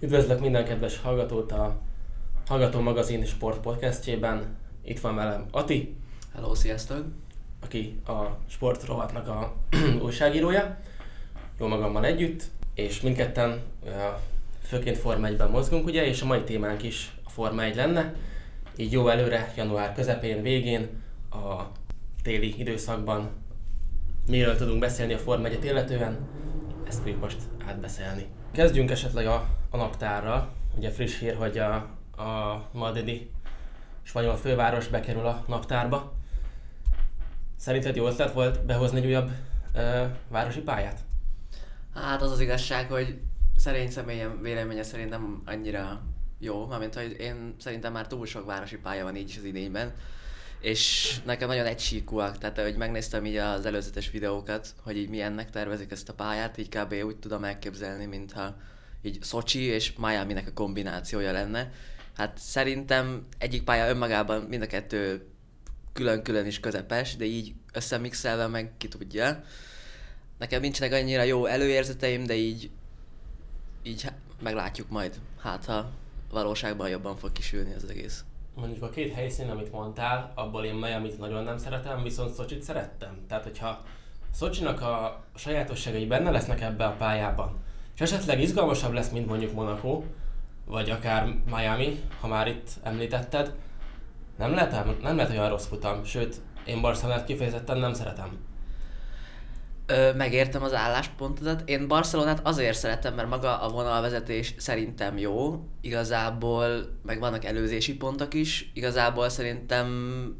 Üdvözlök minden kedves hallgatót a Hallgató Magazin Sport Podcastjében. Itt van velem Ati. Hello, sziasztok! Aki a Sport rovatnak a újságírója. Jó magammal együtt. És mindketten főként Forma 1-ben mozgunk, ugye, és a mai témánk is a Forma 1 lenne. Így jó előre, január közepén, végén, a téli időszakban miről tudunk beszélni a Forma 1 illetően, ezt fogjuk most átbeszélni. Kezdjünk esetleg a, a naptárra. Ugye friss hír, hogy a, a madridi spanyol főváros bekerül a naptárba. Szerinted jó ötlet volt behozni egy újabb ö, városi pályát? Hát az az igazság, hogy szerény személyem véleménye szerint nem annyira jó, mármint hogy én szerintem már túl sok városi pálya van így is az idényben, és nekem nagyon egysíkúak, tehát hogy megnéztem így az előzetes videókat, hogy így milyennek tervezik ezt a pályát, így kb. úgy tudom elképzelni, mintha így Szocsi és miami a kombinációja lenne. Hát szerintem egyik pálya önmagában mind a kettő külön-külön is közepes, de így összemixelve meg ki tudja. Nekem nincsenek annyira jó előérzeteim, de így, így meglátjuk majd. Hát ha valóságban jobban fog kisülni az egész mondjuk a két helyszín, amit mondtál, abból én Miami-t nagyon nem szeretem, viszont Szocsit szerettem. Tehát, hogyha Szocsinak a sajátosságai benne lesznek ebbe a pályában, és esetleg izgalmasabb lesz, mint mondjuk Monaco, vagy akár Miami, ha már itt említetted, nem lehet, nem lehet olyan rossz futam, sőt, én Barcelonát kifejezetten nem szeretem. Ö, megértem az álláspontodat. Én Barcelonát azért szeretem, mert maga a vonalvezetés szerintem jó. Igazából, meg vannak előzési pontok is. Igazából szerintem...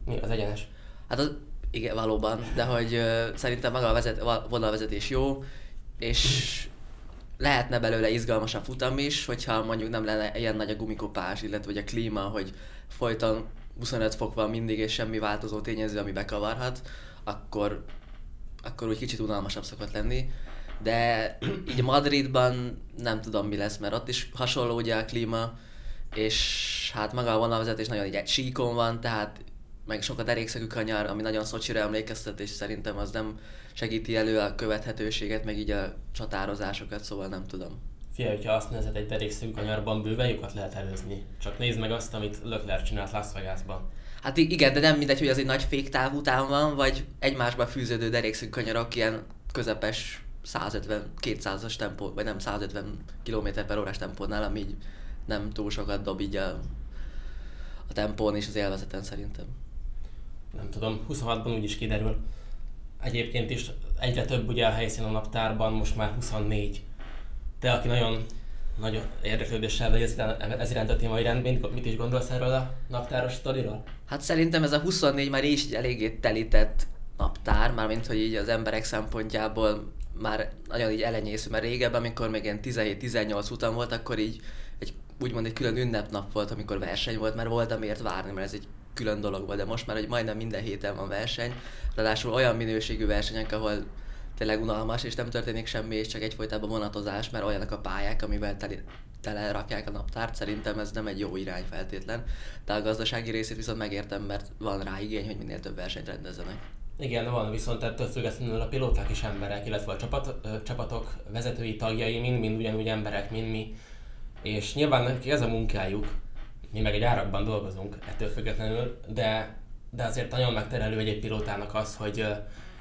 Mi az egyenes? Hát az, igen, valóban, de hogy ö, szerintem maga a vezet, vonalvezetés jó, és lehetne belőle izgalmasabb futam is, hogyha mondjuk nem lenne ilyen nagy a gumikopás, illetve hogy a klíma, hogy folyton 25 fok van mindig, és semmi változó tényező, ami bekavarhat, akkor akkor úgy kicsit unalmasabb szokott lenni. De így Madridban nem tudom mi lesz, mert ott is hasonló ugye a klíma, és hát maga a vonalvezetés nagyon így egy síkon van, tehát meg sok a derékszögű kanyar, ami nagyon Szocsira emlékeztet, és szerintem az nem segíti elő a követhetőséget, meg így a csatározásokat, szóval nem tudom. Fia, hogyha azt nézed, egy derékszögű kanyarban bőven lyukat lehet előzni. Csak nézd meg azt, amit Leclerc csinált Las Vegasban. Hát igen, de nem mindegy, hogy az egy nagy féktáv után van, vagy egymásba fűződő derékszünk kanyarok ilyen közepes 150-200-as tempó, vagy nem 150 km per órás tempónál, ami így nem túl sokat dob így a, a tempón és az élvezeten szerintem. Nem tudom, 26-ban úgyis kiderül. Egyébként is egyre több ugye a helyszín a naptárban, most már 24. Te, aki nagyon nagyon érdeklődéssel vagy ez, iránt a téma iránt, mit is gondolsz erről a naptáros sztoriról? Hát szerintem ez a 24 már is eléggé telített naptár, mármint hogy így az emberek szempontjából már nagyon így elenyésző, mert régebben, amikor még ilyen 17-18 után volt, akkor így egy, úgymond egy külön ünnepnap volt, amikor verseny volt, mert volt amiért várni, mert ez egy külön dolog volt, de most már, hogy majdnem minden héten van verseny, ráadásul olyan minőségű versenyek, ahol tényleg unalmas, és nem történik semmi, és csak egyfolytában vonatozás, mert olyanok a pályák, amivel tele, tele rakják a naptárt, szerintem ez nem egy jó irány feltétlen. De a gazdasági részét viszont megértem, mert van rá igény, hogy minél több versenyt rendezzenek. Igen, van, viszont ettől függetlenül a pilóták is emberek, illetve a csapat, ö, csapatok vezetői tagjai mind-mind ugyanúgy emberek, mint mi. És nyilván nekik ez a munkájuk, mi meg egy árakban dolgozunk ettől függetlenül, de, de azért nagyon megterelő egy, egy pilótának az, hogy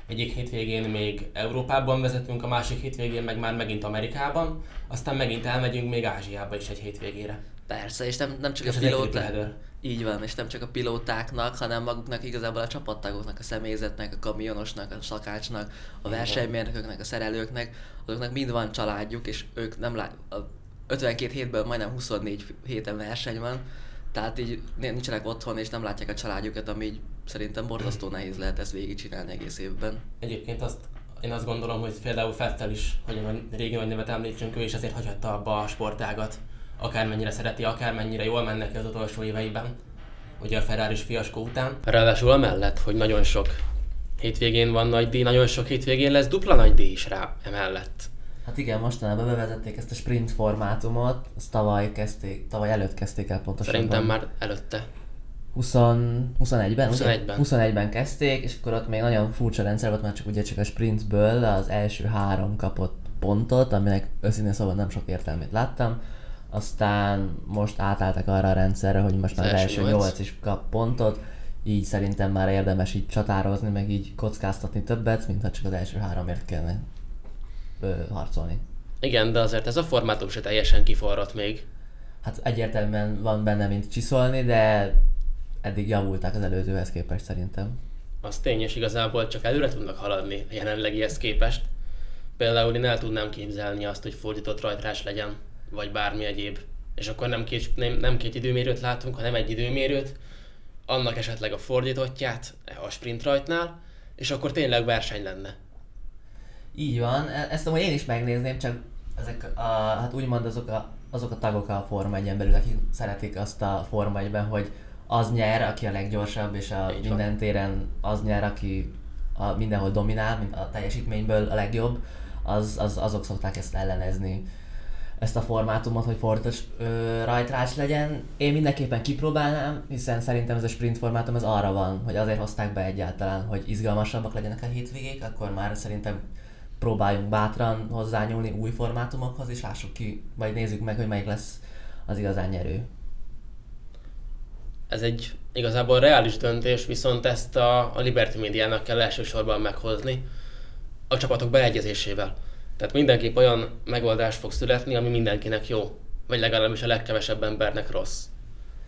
egyik hétvégén még Európában vezetünk, a másik hétvégén meg már megint Amerikában, aztán megint elmegyünk még Ázsiába is egy hétvégére. Persze, és nem, nem csak és a pilóták. Így van, és nem csak a pilótáknak, hanem maguknak igazából a csapattagoknak, a személyzetnek, a kamionosnak, a szakácsnak, a versenymérnököknek, a szerelőknek, azoknak mind van családjuk, és ők nem lát, a 52 hétből majdnem 24 héten verseny van, tehát így nincsenek otthon, és nem látják a családjukat, ami így szerintem borzasztó nehéz lehet ezt végigcsinálni egész évben. Egyébként azt én azt gondolom, hogy például Fettel is, hogy a régi nagy nevet említsünk, ő is azért hagyhatta abba a sportágat, akármennyire szereti, akármennyire jól mennek ki az utolsó éveiben, ugye a Ferrari fiaskó után. Ráadásul amellett, hogy nagyon sok hétvégén van nagy díj, nagyon sok hétvégén lesz dupla nagy díj is rá emellett. Hát igen, mostanában bevezették ezt a sprint formátumot, azt tavaly kezdték, tavaly előtt kezdték el pontosan. Szerintem már előtte. 20, 21-ben? 21-ben. 21-ben kezdték, és akkor ott még nagyon furcsa rendszer volt, mert csak ugye csak a sprintből az első három kapott pontot, aminek őszintén szóval nem sok értelmét láttam. aztán most átálltak arra a rendszerre, hogy most már az első első nyolc. 8 is kap pontot, így szerintem már érdemes így csatározni, meg így kockáztatni többet, mint ha csak az első háromért kellene ö, harcolni. Igen, de azért ez a formátum se teljesen kiforrott még. Hát egyértelműen van benne, mint csiszolni, de eddig javultak az előzőhez képest szerintem. Az tény, és igazából csak előre tudnak haladni a jelenlegihez képest. Például én el tudnám képzelni azt, hogy fordított rajtrás legyen, vagy bármi egyéb. És akkor nem két, nem, nem két időmérőt látunk, hanem egy időmérőt, annak esetleg a fordítottját a sprint rajtnál, és akkor tényleg verseny lenne. Így van, e- ezt amúgy én is megnézném, csak ezek a, hát úgymond azok a, azok a tagok a Forma 1 belül, akik szeretik azt a Forma 1 hogy az nyer, aki a leggyorsabb, és a Így van. minden téren az nyer, aki a, mindenhol dominál, mint a teljesítményből a legjobb, az, az, azok szokták ezt ellenezni ezt a formátumot, hogy fordított ö, rajtrás legyen. Én mindenképpen kipróbálnám, hiszen szerintem ez a sprint formátum az arra van, hogy azért hozták be egyáltalán, hogy izgalmasabbak legyenek a hétvégék, akkor már szerintem próbáljunk bátran hozzányúlni új formátumokhoz, és lássuk ki, vagy nézzük meg, hogy melyik lesz az igazán nyerő. Ez egy igazából reális döntés, viszont ezt a, a Liberty Médiának kell elsősorban meghozni a csapatok beleegyezésével. Tehát mindenképp olyan megoldás fog születni, ami mindenkinek jó, vagy legalábbis a legkevesebb embernek rossz.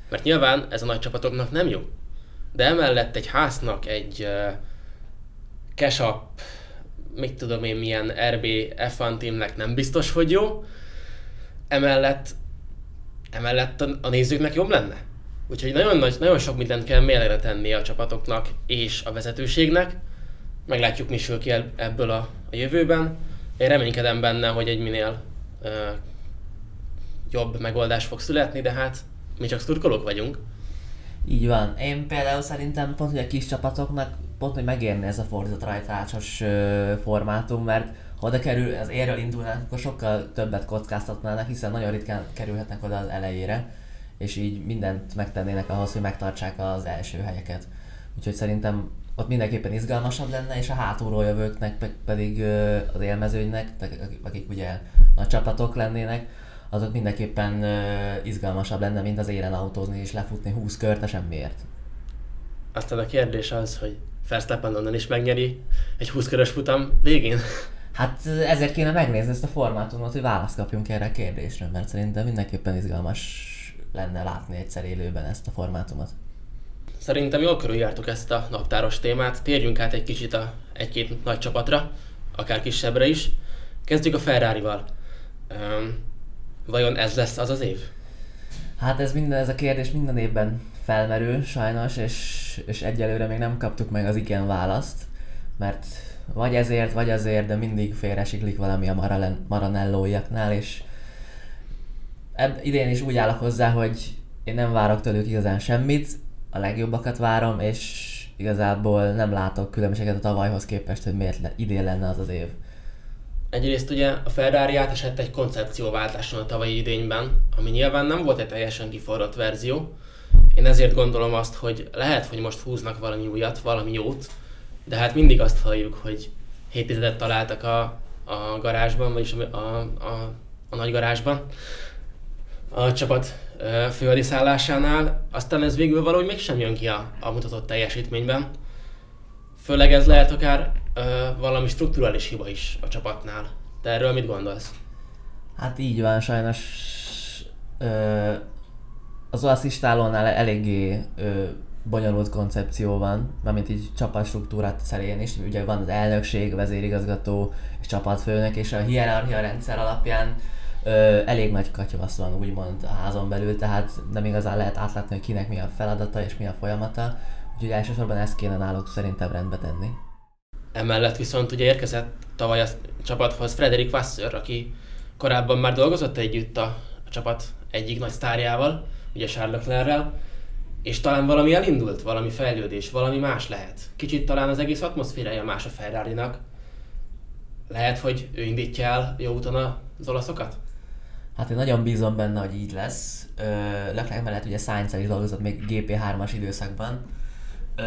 Mert nyilván ez a nagy csapatoknak nem jó. De emellett egy háznak, egy uh, cash mit tudom én milyen RB F1 teamnek nem biztos, hogy jó. Emellett, emellett a, a nézőknek jobb lenne. Úgyhogy nagyon, nagy, nagyon sok mindent kell mérlegre tenni a csapatoknak és a vezetőségnek. Meglátjuk, mi sül ki ebből a, a jövőben. Én reménykedem benne, hogy egy minél uh, jobb megoldás fog születni, de hát mi csak szurkolók vagyunk. Így van. Én például szerintem pont, hogy a kis csapatoknak pont, hogy megérni ez a fordított rajtrácsos formátum, mert ha oda kerül, az érről indulnának, akkor sokkal többet kockáztatnának, hiszen nagyon ritkán kerülhetnek oda az elejére, és így mindent megtennének ahhoz, hogy megtartsák az első helyeket. Úgyhogy szerintem ott mindenképpen izgalmasabb lenne, és a hátulról jövőknek pe- pedig az élmezőnynek, akik, ugye nagy csapatok lennének, azok mindenképpen ö, izgalmasabb lenne, mint az élen autózni és lefutni 20 kört a semmiért. Aztán a kérdés az, hogy Verstappen onnan is megnyeri egy 20 körös futam végén. Hát ezért kéne megnézni ezt a formátumot, hogy választ kapjunk erre a kérdésre, mert szerintem mindenképpen izgalmas lenne látni egyszer élőben ezt a formátumot. Szerintem jól körüljártuk ezt a naptáros témát. Térjünk át egy kicsit a egy-két nagy csapatra, akár kisebbre is. Kezdjük a Ferrari-val. Um, vajon ez lesz az az év? Hát ez minden, ez a kérdés minden évben felmerül sajnos, és, és egyelőre még nem kaptuk meg az igen választ, mert vagy ezért, vagy azért, de mindig félresiklik valami a Maranello-jaknál, és eb- idén is úgy állok hozzá, hogy én nem várok tőlük igazán semmit, a legjobbakat várom, és igazából nem látok különbséget a tavalyhoz képest, hogy miért le- idén lenne az az év. Egyrészt ugye a Ferrari átesett egy koncepcióváltáson a tavalyi idényben, ami nyilván nem volt egy teljesen kiforrott verzió. Én ezért gondolom azt, hogy lehet, hogy most húznak valami újat, valami jót, de hát mindig azt halljuk, hogy 7 tizedet találtak a, a garázsban, vagyis a, a, a, a nagy garázsban a csapat főadiszállásánál, aztán ez végül valahogy mégsem jön ki a, a mutatott teljesítményben. Főleg ez lehet akár ö, valami strukturális hiba is a csapatnál. Te erről mit gondolsz? Hát így van, sajnos ö, az asszisztálónál eléggé ö, bonyolult koncepció van, mármint így csapatstruktúrát szerén is, ugye van az elnökség, vezérigazgató és csapatfőnök, és a hierarchia rendszer alapján ö, elég nagy katyvasz van úgymond a házon belül, tehát nem igazán lehet átlátni, hogy kinek mi a feladata és mi a folyamata, úgyhogy elsősorban ezt kéne náluk szerintem rendbe tenni. Emellett viszont ugye érkezett tavaly a csapathoz Frederik Vasseur, aki korábban már dolgozott együtt a, a csapat egyik nagy sztárjával, ugye Charles Leclerrel, és talán valami elindult, valami fejlődés, valami más lehet. Kicsit talán az egész atmoszférája más a ferrari -nak. Lehet, hogy ő indítja el jó úton az olaszokat? Hát én nagyon bízom benne, hogy így lesz. Leclerc mellett ugye sainz is dolgozott még GP3-as időszakban. Ö,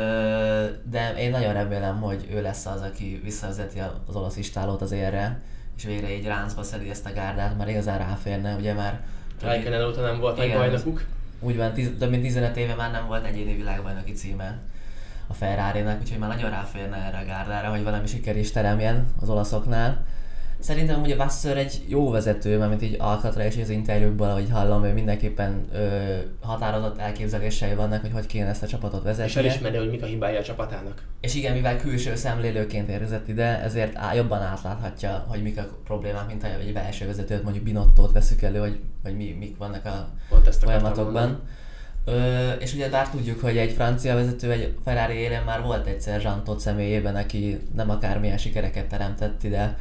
de én nagyon remélem, hogy ő lesz az, aki visszavezeti az olasz istálót az élre, és végre így ráncba szedi ezt a gárdát, mert igazán ráférne, ugye már Raikkonen óta nem volt Igen. bajnokuk. Úgy van, tiz, több mint 15 éve már nem volt egyéni világbajnoki címe a Ferrari-nak, úgyhogy már nagyon ráférne erre a gárdára, hogy valami siker is teremjen az olaszoknál. Szerintem ugye Vassar egy jó vezető, mert így alkatra és az interjúkból, ahogy hallom, ő mindenképpen ö, határozott elképzelései vannak, hogy hogy kéne ezt a csapatot vezetni. És elismeri, hogy mik a hibája a csapatának. És igen, mivel külső szemlélőként érkezett ide, ezért á, jobban átláthatja, hogy mik a problémák, mint ha egy belső vezetőt, mondjuk Binottót veszük elő, hogy, hogy mi, mik vannak a Pont ezt folyamatokban. mondani. Ö, és ugye bár tudjuk, hogy egy francia vezető egy Ferrari élén már volt egyszer Jean Todt személyében, aki nem akármilyen sikereket teremtett ide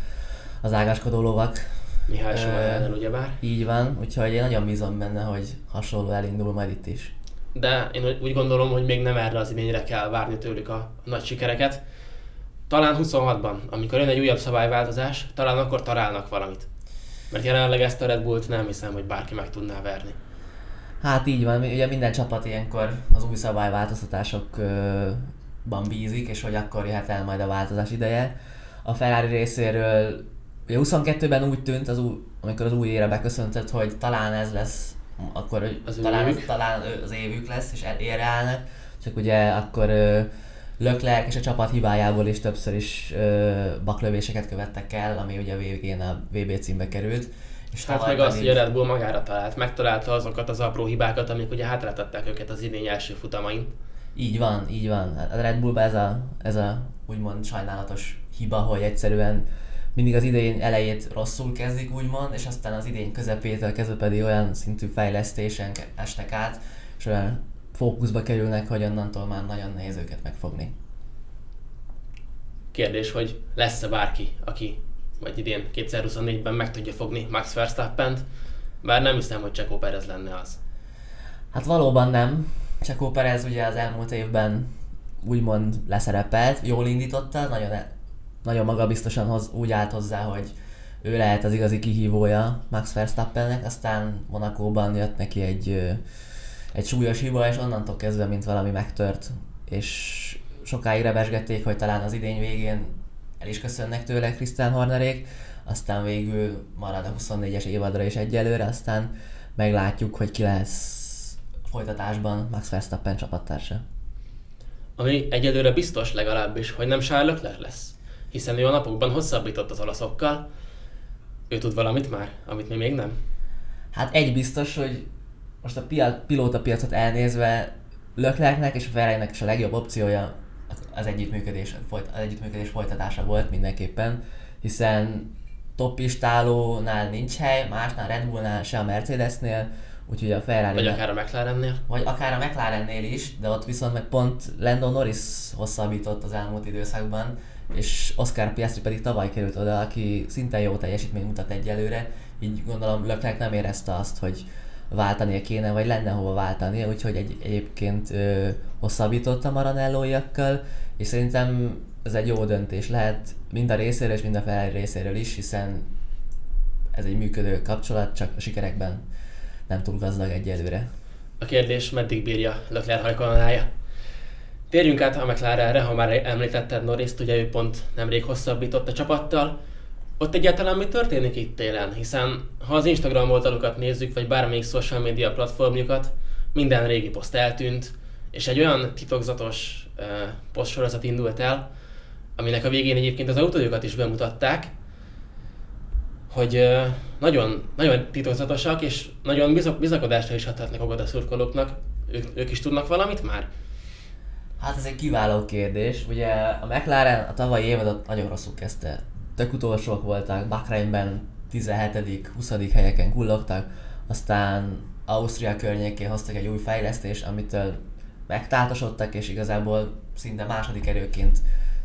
az ágaskodó lovak. Mihály Ö, Schumacher ugyebár. Így van, úgyhogy én nagyon bízom benne, hogy hasonló elindul majd itt is. De én úgy gondolom, hogy még nem erre az idényre kell várni tőlük a nagy sikereket. Talán 26-ban, amikor jön egy újabb szabályváltozás, talán akkor találnak valamit. Mert jelenleg ezt a Red Bullt nem hiszem, hogy bárki meg tudná verni. Hát így van, ugye minden csapat ilyenkor az új szabályváltoztatásokban bízik, és hogy akkor jöhet el majd a változás ideje. A Ferrari részéről ugye 22-ben úgy tűnt, az új, amikor az új ére beköszöntött, hogy talán ez lesz, akkor Az talán, évük. talán az évük lesz, és ére állnak, csak ugye akkor ö, Leclerc és a csapat hibájából is többször is ö, baklövéseket követtek el, ami ugye a végén a VB címbe került. És Hát meg az, hogy a Red Bull magára talált. Megtalálta azokat az apró hibákat, amik ugye hátráltatták őket az idény első futamain. Így van, így van. A Red Bullban ez a, ez a úgymond sajnálatos hiba, hogy egyszerűen mindig az idén elejét rosszul kezdik, úgymond, és aztán az idén közepétől kezdve pedig olyan szintű fejlesztésen estek át, és olyan fókuszba kerülnek, hogy onnantól már nagyon nehéz őket megfogni. Kérdés, hogy lesz-e bárki, aki vagy idén 2024-ben meg tudja fogni Max Verstappent, bár nem hiszem, hogy Checo Perez lenne az. Hát valóban nem. Csakó Perez ugye az elmúlt évben úgymond leszerepelt, jól indította, nagyon, e- nagyon magabiztosan hoz, úgy állt hozzá, hogy ő lehet az igazi kihívója Max Verstappennek, aztán Monakóban jött neki egy, egy súlyos hiba, és onnantól kezdve, mint valami megtört, és sokáig rebesgették, hogy talán az idény végén el is köszönnek tőle Christian Hornerék, aztán végül marad a 24-es évadra is egyelőre, aztán meglátjuk, hogy ki lesz folytatásban Max Verstappen csapattársa. Ami egyelőre biztos legalábbis, hogy nem Charles Leclerc lesz. Hiszen ő a napokban hosszabbított az olaszokkal. Ő tud valamit már, amit mi még nem? Hát egy biztos, hogy most a pia- pilóta piacot elnézve Leclercnek és ferrari is a legjobb opciója az együttműködés, az együttműködés folytatása volt mindenképpen, hiszen topistálónál nincs hely, másnál Red Bullnál, se a Mercedesnél, úgyhogy a Ferrari Vagy akár a McLarennél? vagy akár a McLarennél is, de ott viszont meg pont Lando Norris hosszabbított az elmúlt időszakban, és Oscar Piastri pedig tavaly került oda, aki szinte jó teljesítményt mutat egyelőre, így gondolom Leclerc nem érezte azt, hogy váltania kéne, vagy lenne hova váltania, úgyhogy egy, egyébként ö, hosszabbított a Maranello-iakkal, és szerintem ez egy jó döntés lehet mind a részéről és mind a Ferrari részéről is, hiszen ez egy működő kapcsolat, csak a sikerekben nem túl gazdag egyelőre. A kérdés, meddig bírja Leclerc hajkolonája? Térjünk át a McLarenre, ha már említetted Norris-t, ugye ő pont nemrég hosszabbított a csapattal. Ott egyáltalán mi történik itt télen? Hiszen ha az Instagram oldalukat nézzük, vagy bármelyik social media platformjukat, minden régi poszt eltűnt, és egy olyan titokzatos uh, posztsorozat indult el, aminek a végén egyébként az autójukat is bemutatták, hogy ö, nagyon, nagyon titokzatosak, és nagyon bizak, bizakodásra is adhatnak a szurkolóknak. Ők, ők is tudnak valamit már? Hát ez egy kiváló kérdés. Ugye a McLaren a tavalyi évadot nagyon rosszul kezdte. Tök utolsók voltak, Bahreinben 17 20 helyeken kullogtak, aztán Ausztria környékén hoztak egy új fejlesztést, amitől megtátosodtak, és igazából szinte második erőként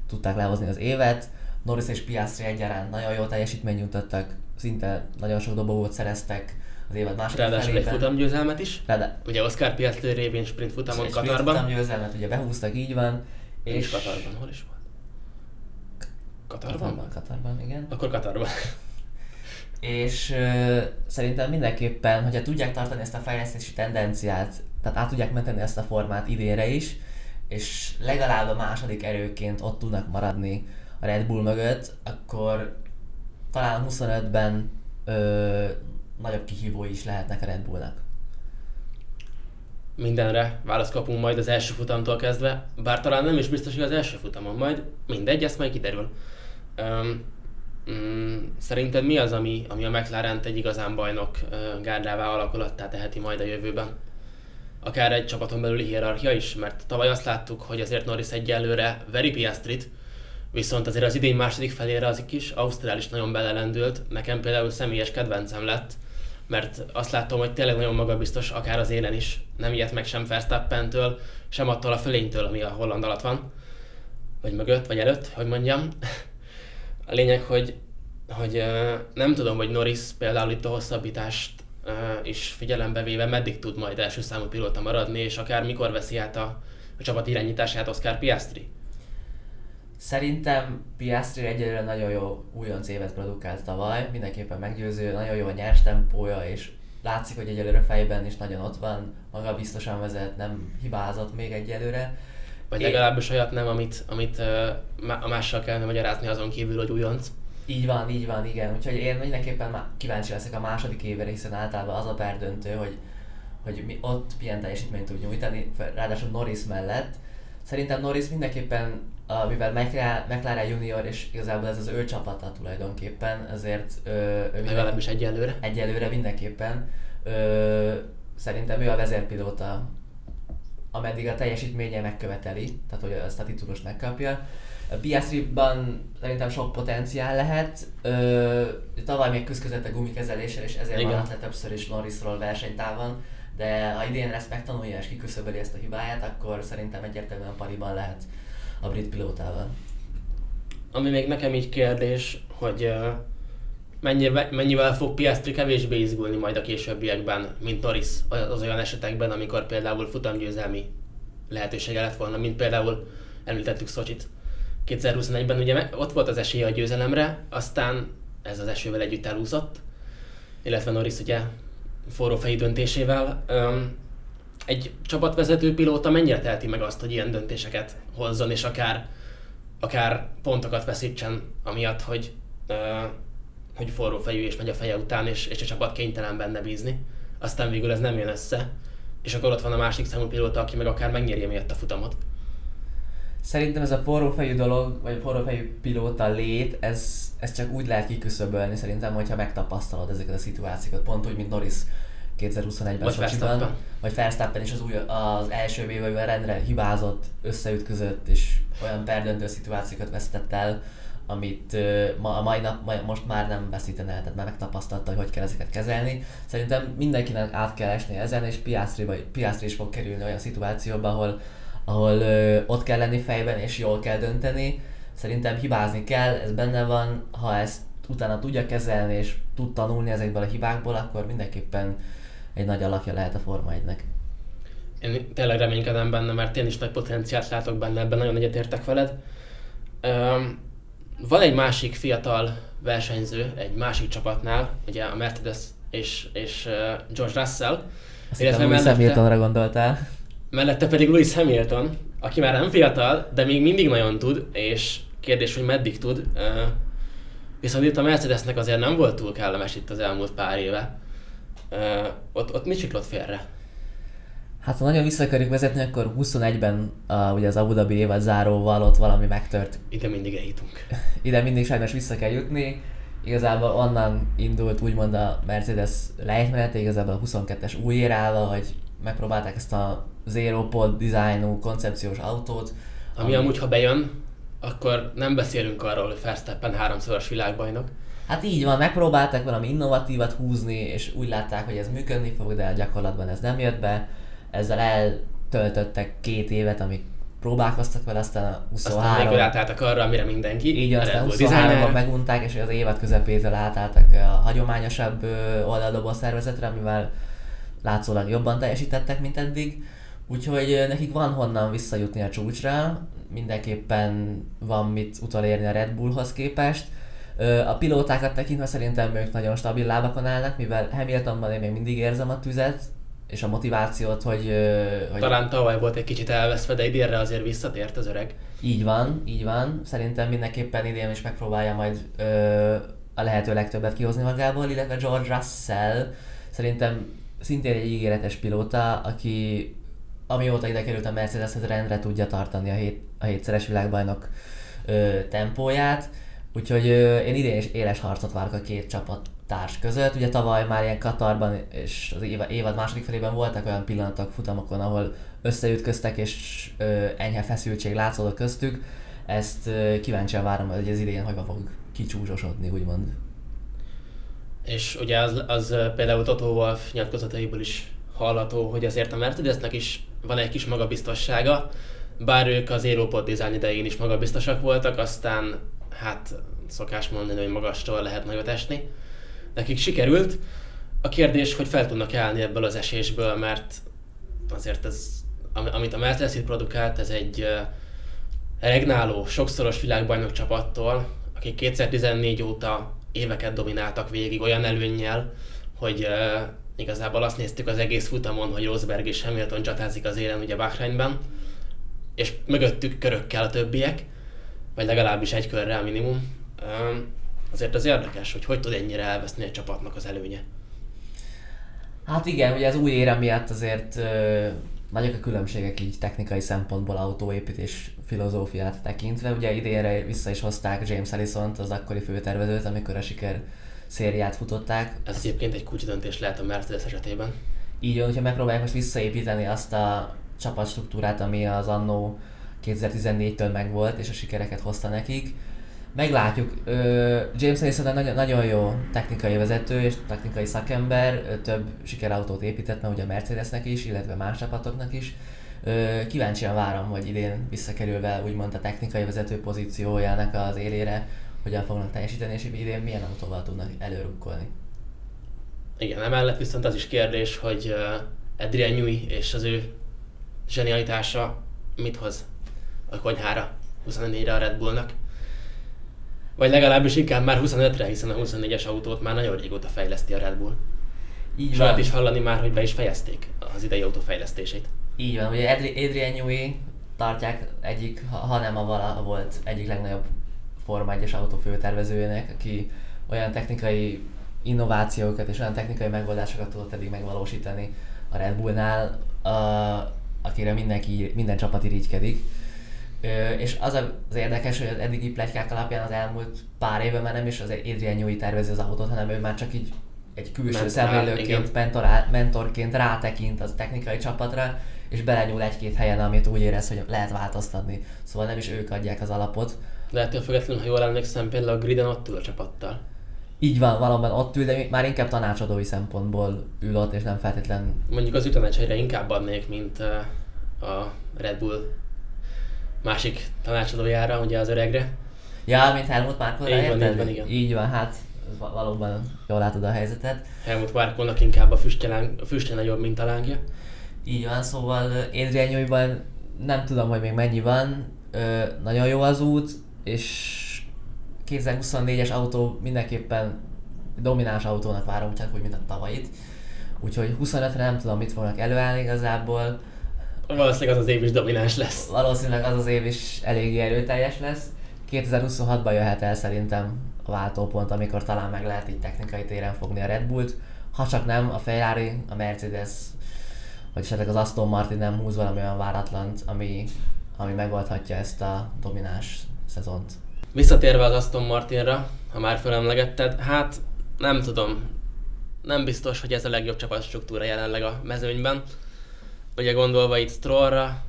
tudták lehozni az évet. Norris és Piastri egyaránt nagyon jó teljesítményt nyújtottak, szinte nagyon sok dobogót szereztek az évad második Ráadásul egy felében. futamgyőzelmet is. Ráadá- Ugye Oscar Piastri révén sprint és futamon egy Katarban. sprint győzelmet ugye behúztak, így van. És Katarban, hol is volt? Katarban? Katarban, Katarban, igen. Akkor Katarban. És ö, szerintem mindenképpen, hogyha tudják tartani ezt a fejlesztési tendenciát, tehát át tudják menteni ezt a formát idénre is, és legalább a második erőként ott tudnak maradni a Red Bull mögött, akkor talán 25-ben ö, nagyobb kihívói is lehetnek a Red Bullnak. Mindenre választ kapunk majd az első futamtól kezdve, bár talán nem is biztos, hogy az első futamon majd, mindegy, ezt majd kiderül. Um, mm, szerinted mi az, ami, ami a mclaren egy igazán bajnok uh, gárdává alakulattá teheti majd a jövőben? Akár egy csapaton belüli hierarchia is, mert tavaly azt láttuk, hogy azért Norris egyelőre veri Piastrit, viszont azért az idén második felére az kis Ausztrál is nagyon belelendült, nekem például személyes kedvencem lett, mert azt látom, hogy tényleg nagyon magabiztos, akár az élen is, nem ilyet meg sem Verstappentől, sem attól a fölénytől, ami a holland alatt van, vagy mögött, vagy előtt, hogy mondjam. A lényeg, hogy, hogy nem tudom, hogy Norris például itt a hosszabbítást is figyelembe véve meddig tud majd első számú pilóta maradni, és akár mikor veszi át a, a csapat irányítását Oscar Piastri. Szerintem Piastri egyelőre nagyon jó újonc évet produkált tavaly, mindenképpen meggyőző, nagyon jó a nyers tempója, és látszik, hogy egyelőre fejben is nagyon ott van, maga biztosan vezet, nem hibázott még egyelőre. Vagy Én... legalábbis olyat nem, amit, amit uh, a mással kellene magyarázni azon kívül, hogy újonc. Így van, így van, igen. Úgyhogy én mindenképpen már kíváncsi leszek a második évre, hiszen általában az a perdöntő, hogy, hogy mi ott milyen teljesítményt tud nyújtani, ráadásul Norris mellett. Szerintem Norris mindenképpen a, mivel McLaren Junior, és igazából ez az ő csapata tulajdonképpen, ezért ö, ő legalábbis egyelőre. Egyelőre mindenképpen. Ö, szerintem ő a vezérpilóta, ameddig a teljesítménye megköveteli, tehát hogy ezt a titulust megkapja. A Piastri-ban szerintem sok potenciál lehet. Ö, tavaly még küzdött a gumikezeléssel, és ezért Igen. maradt le többször is Norrisról versenytávon, de ha idén ezt megtanulja és kiküszöböli ezt a hibáját, akkor szerintem egyértelműen pariban lehet a brit pilótával. Ami még nekem így kérdés, hogy mennyivel, mennyivel fog Piastri kevésbé izgulni majd a későbbiekben, mint Norris az olyan esetekben, amikor például futamgyőzelmi lehetősége lett volna, mint például említettük Szocsit. 2021-ben ugye ott volt az esélye a győzelemre, aztán ez az esővel együtt elúszott, illetve Norris ugye forró fejű döntésével. Egy csapatvezető pilóta mennyire teheti meg azt, hogy ilyen döntéseket hozzon, és akár, akár pontokat veszítsen, amiatt, hogy, uh, hogy forró fejű és megy a feje után, és, és a csapat kénytelen benne bízni. Aztán végül ez nem jön össze, és akkor ott van a másik számú pilóta, aki meg akár megnyeri miatt a futamot. Szerintem ez a forrófejű dolog, vagy a forrófejű pilóta lét, ez, ez csak úgy lehet kiküszöbölni szerintem, hogyha megtapasztalod ezeket a szituációkat. Pont úgy, mint Norris 2021-ben Socsiban, vagy Verstappen is az, új, az első évben rendre hibázott, összeütközött, és olyan perdöntő szituációkat vesztett el, amit ma, a mai nap ma, most már nem veszítene el, tehát már megtapasztalta, hogy hogy kell ezeket kezelni. Szerintem mindenkinek át kell esni ezen, és vagy Piastri is fog kerülni olyan szituációba, ahol, ahol ö, ott kell lenni fejben, és jól kell dönteni. Szerintem hibázni kell, ez benne van, ha ezt utána tudja kezelni, és tud tanulni ezekből a hibákból, akkor mindenképpen egy nagy alakja lehet a Forma 1-nek. Én tényleg reménykedem benne, mert én is nagy potenciált látok benne, ebben nagyon egyetértek veled. Um, van egy másik fiatal versenyző, egy másik csapatnál, ugye a Mercedes és, és uh, George Russell. Azt illetve Lewis mellette, Hamiltonra gondoltál. Mellette pedig Lewis Hamilton, aki már nem fiatal, de még mindig nagyon tud, és kérdés, hogy meddig tud. Uh, viszont itt a Mercedesnek azért nem volt túl kellemes itt az elmúlt pár éve ott, ott mi csiklott félre? Hát ha nagyon vissza akarjuk vezetni, akkor 21-ben uh, ugye az Abu Dhabi évad záróval ott valami megtört. Ide mindig eljutunk. Ide mindig sajnos vissza kell jutni. Igazából onnan indult úgymond a Mercedes lejtmenete, igazából a 22-es új érával, hogy megpróbálták ezt a zero pod designú koncepciós autót. Ami, ami amúgy, ha bejön, akkor nem beszélünk arról, hogy Verstappen háromszoros világbajnok. Hát így van, megpróbáltak valami innovatívat húzni, és úgy látták, hogy ez működni fog, de a gyakorlatban ez nem jött be. Ezzel eltöltöttek két évet, amik próbálkoztak vele, aztán a 23... Aztán végül átálltak arra, amire mindenki. Így aztán 23-ban megunták, és az évad közepétől átálltak a hagyományosabb oldaldobó szervezetre, amivel látszólag jobban teljesítettek, mint eddig. Úgyhogy nekik van honnan visszajutni a csúcsra, mindenképpen van mit utolérni a Red Bullhoz képest. A pilótákat tekintve szerintem ők nagyon stabil lábakon állnak, mivel Hamiltonban én még mindig érzem a tüzet, és a motivációt, hogy, hogy... Talán tavaly volt egy kicsit elveszve, de idénre azért visszatért az öreg. Így van, így van. Szerintem mindenképpen idén is megpróbálja majd ö, a lehető legtöbbet kihozni magából, illetve George Russell szerintem szintén egy ígéretes pilóta, aki amióta ide került a Mercedeshez rendre tudja tartani a, hét, a hétszeres világbajnok ö, tempóját, úgyhogy én idén is éles harcot várok a két csapat társ között. Ugye tavaly már ilyen Katarban és az évad, második felében voltak olyan pillanatok futamokon, ahol összeütköztek és ö, enyhe feszültség látszódott köztük. Ezt ö, kíváncsian várom, hogy az idén hogyan fog kicsúzsosodni, úgymond. És ugye az, az például Toto Wolff nyilatkozataiból is hallható, hogy azért a Mercedesnek is van egy kis magabiztossága, bár ők az Aeroport design idején is magabiztosak voltak, aztán hát szokás mondani, hogy magastól lehet nagyot esni. Nekik sikerült. A kérdés, hogy fel tudnak állni ebből az esésből, mert azért ez, amit a Mercedes itt produkált, ez egy regnáló, sokszoros világbajnok csapattól, akik 2014 óta éveket domináltak végig olyan előnnyel, hogy uh, igazából azt néztük az egész futamon, hogy Rosberg és Hamilton csatázik az élen ugye Bahreinben, és mögöttük körökkel a többiek, vagy legalábbis egy körrel minimum. Uh, azért az érdekes, hogy hogy tud ennyire elveszni egy csapatnak az előnye. Hát igen, ugye az új érem miatt azért ö, nagyok a különbségek így technikai szempontból autóépítés filozófiát tekintve. Ugye idénre vissza is hozták James ellison az akkori főtervezőt, amikor a siker szériát futották. Ez egyébként egy kulcsdöntés lehet a Mercedes esetében. Így van, hogyha megpróbálják most visszaépíteni azt a csapatstruktúrát, ami az annó 2014-től megvolt, és a sikereket hozta nekik. Meglátjuk. James Ellison nagyon, nagyon jó technikai vezető és technikai szakember, több sikerautót épített, mert ugye a Mercedesnek is, illetve más csapatoknak is. Kíváncsian várom, hogy idén visszakerülve úgymond a technikai vezető pozíciójának az élére hogyan fognak teljesíteni, és idén milyen autóval tudnak előrukkolni. Igen, emellett viszont az is kérdés, hogy Adrian Newey és az ő zsenialitása mit hoz a konyhára 24-re a Red Bullnak. Vagy legalábbis inkább már 25-re, hiszen a 24-es autót már nagyon régóta fejleszti a Red Bull. Így van. is hallani már, hogy be is fejezték az idei autó fejlesztését. Így van, ugye Adrian Newey tartják egyik, ha nem a vala volt egyik legnagyobb Forma 1-es autó főtervezőjének, aki olyan technikai innovációkat és olyan technikai megoldásokat tudott eddig megvalósítani a Red Bullnál, a, akire mindenki, minden csapat irigykedik. És az az érdekes, hogy az eddigi plegykák alapján az elmúlt pár évben már nem is az Adrian Newey tervezi az autót, hanem ő már csak így egy külső szemlélőként, mentorá, mentorként rátekint az technikai csapatra, és belenyúl egy-két helyen, amit úgy érez, hogy lehet változtatni. Szóval nem is ők adják az alapot. De ettől függetlenül, ha jól emlékszem, például a Griden ott ül a csapattal. Így van, valóban ott ül, de már inkább tanácsadói szempontból ül ott, és nem feltétlen... Mondjuk az ütemecsére inkább adnék, mint a Red Bull másik tanácsadójára, ugye az öregre. Ja, mint Helmut Márkóra, így van, így van, igen. Így van, hát valóban jól látod a helyzetet. Helmut Márkónak inkább a füstje, a füstje nagyobb, mint a lángja. Így van, szóval Adrian nem tudom, hogy még mennyi van, ö, nagyon jó az út, és 2024-es autó mindenképpen domináns autónak várom, csak úgy, mint a tavait. Úgyhogy 25-re nem tudom, mit fognak előállni igazából. Valószínűleg az az év is domináns lesz. Valószínűleg az az év is eléggé erőteljes lesz. 2026-ban jöhet el szerintem a váltópont, amikor talán meg lehet így technikai téren fogni a Red Bullt. Ha csak nem, a Ferrari, a Mercedes, vagy esetleg az Aston Martin nem húz valami olyan váratlant, ami, ami megoldhatja ezt a domináns szezont. Visszatérve az Aston Martinra, ha már felemlegetted, hát nem tudom, nem biztos, hogy ez a legjobb csapatstruktúra jelenleg a mezőnyben. Ugye gondolva itt Strollra,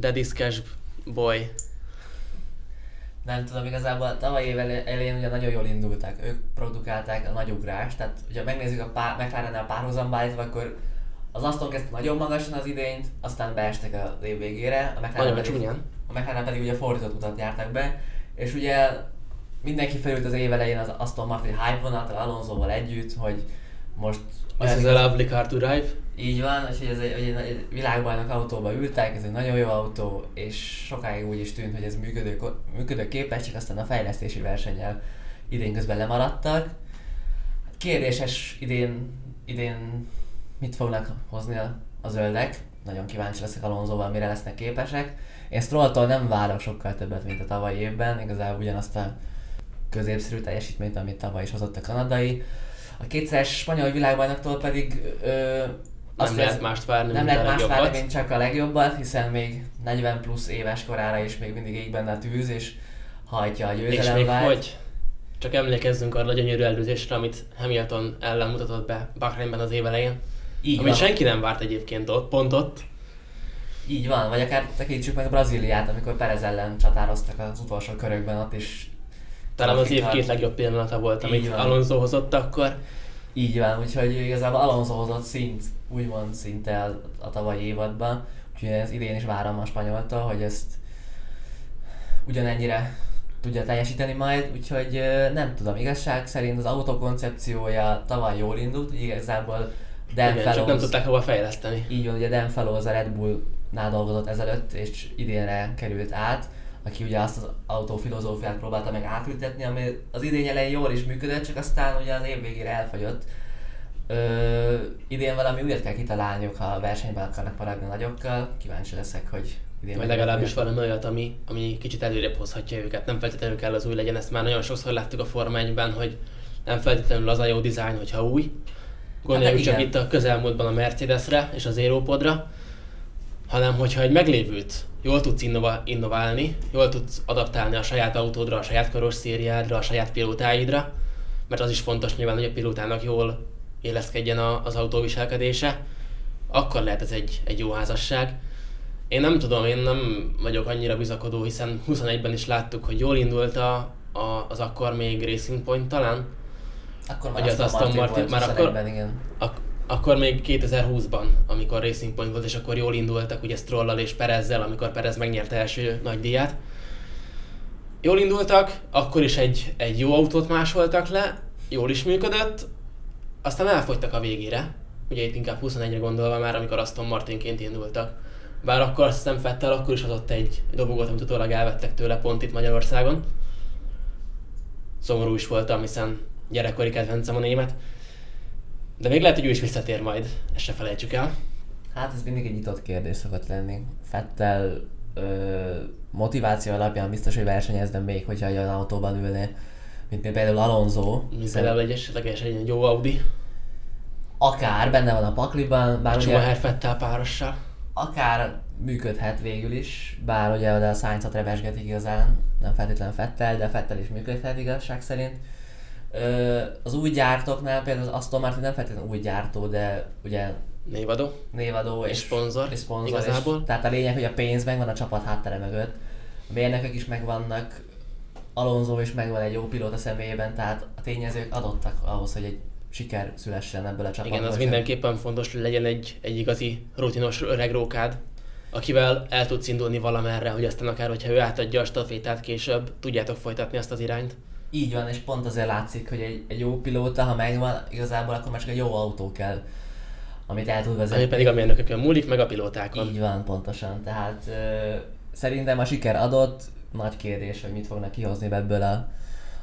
Daddy's Cash Boy. Nem tudom, igazából tavaly év elején ugye nagyon jól indultak. Ők produkálták a nagy ugrást, tehát ugye megnézzük a pár, McLaren-nel párhuzamba állítva, akkor az Aston kezdte nagyon magasan az idényt, aztán beestek az év végére. A McLaren, pedig, a McLaren pedig ugye fordított utat jártak be, és ugye mindenki felült az év elején az Aston Martin hype vonatra Alonsoval együtt, hogy most... Ez az a lovely car to drive? Így van, és hogy ez egy, egy, egy világbajnok autóba ültek, ez egy nagyon jó autó, és sokáig úgy is tűnt, hogy ez működő, működő képes, csak aztán a fejlesztési versennyel idén közben lemaradtak. Kérdéses idén, idén mit fognak hozni a, a zöldek. Nagyon kíváncsi leszek Alonsoval, mire lesznek képesek. Én Strolltól nem várok sokkal többet, mint a tavalyi évben, igazából ugyanazt a középszerű teljesítményt, amit tavaly is hozott a kanadai. A kétszeres spanyol világbajnoktól pedig ö, azt nem lehet mást várni, nem lehet mást várni, mint csak a legjobbat, hiszen még 40 plusz éves korára is még mindig ég benne a tűz, és hajtja a győzelem És még hogy? Csak emlékezzünk arra a gyönyörű előzésre, amit Hamilton ellen mutatott be Bahreinben az év elején. Így amit van. senki nem várt egyébként ott, pont ott. Így van, vagy akár tekintsük meg a Brazíliát, amikor Perez ellen csatároztak az utolsó körökben, ott is talán az év két legjobb pillanata volt, amit Alonso hozott akkor. Így van, úgyhogy igazából Alonso hozott szint, úgymond szinte a, tavalyi évadban, úgyhogy ez idén is várom a spanyoltól, hogy ezt ugyanennyire tudja teljesíteni majd, úgyhogy nem tudom, igazság szerint az autó koncepciója tavaly jól indult, igazából Dan Igen, Fellows, csak nem tudták hova fejleszteni. Így van, ugye Dan Fellows a Red Bull-nál dolgozott ezelőtt, és idénre került át, aki ugye azt az autófilozófiát próbálta meg átültetni, ami az idény elején jól is működött, csak aztán ugye az év végére elfagyott. Ö, idén valami újat kell kitalálniuk, ha versenyben akarnak maradni nagyokkal. Kíváncsi leszek, hogy idén Vagy legalábbis valami olyat, ami, ami kicsit előrébb hozhatja őket. Nem feltétlenül kell az új legyen, ezt már nagyon sokszor láttuk a Forma 1-ben, hogy nem feltétlenül az a jó dizájn, hogyha új. Gondoljuk hát, csak itt a közelmúltban a Mercedesre és az Aeropodra, hanem hogyha egy meglévőt jól tudsz innova, innoválni, jól tudsz adaptálni a saját autódra, a saját karosszériádra, a saját pilótáidra, mert az is fontos nyilván, hogy a pilótának jól éleszkedjen az autó viselkedése, akkor lehet ez egy, egy jó házasság. Én nem tudom, én nem vagyok annyira bizakodó, hiszen 21-ben is láttuk, hogy jól indult a, a, az akkor még Racing Point talán. Akkor már az Aston Martin, Martin már akkor, igen. Ak- akkor még 2020-ban, amikor Racing Point volt, és akkor jól indultak ugye Strollal és Perezzel, amikor Perez megnyerte első nagy díját. Jól indultak, akkor is egy, egy jó autót másoltak le, jól is működött, aztán elfogytak a végére, ugye itt inkább 21-re gondolva már, amikor Aston Martinként indultak. Bár akkor azt hiszem Fettel akkor is adott egy dobogot, amit utólag elvettek tőle pont itt Magyarországon. Szomorú is voltam, hiszen gyerekkori kedvencem a német. De még lehet, hogy ő is visszatér majd, ezt se felejtsük el. Hát ez mindig egy nyitott kérdés szokott lenni. Fettel ö, motiváció alapján biztos, hogy versenyezne még, hogyha olyan autóban ülne, mint például Alonso. Mint például egy esetleges egy jó Audi. Akár benne van a pakliban, bár a ugye... Schumacher Fettel párossal. Akár működhet végül is, bár ugye oda a Sainzot revesget igazán, nem feltétlenül Fettel, de Fettel is működhet igazság szerint az új gyártóknál például az Aston Martin nem feltétlenül új gyártó, de ugye Névadó. Névadó és, és szponzor. És szponzor igazából. És, tehát a lényeg, hogy a pénz megvan a csapat háttere mögött. A mérnökök is megvannak, Alonso is megvan egy jó pilóta személyében, tehát a tényezők adottak ahhoz, hogy egy siker szülessen ebből a csapatból. Igen, az mindenképpen fontos, hogy legyen egy, egy igazi rutinos öreg rókád, akivel el tudsz indulni valamerre, hogy aztán akár, hogyha ő átadja a stafétát később, tudjátok folytatni azt az irányt. Így van, és pont azért látszik, hogy egy, egy jó pilóta, ha megvan, igazából akkor már csak egy jó autó kell, amit el tud vezetni. Ami pedig a mérnökökön múlik, meg a pilótákon. Így van, pontosan. Tehát ö, szerintem a siker adott, nagy kérdés, hogy mit fognak kihozni ebből a,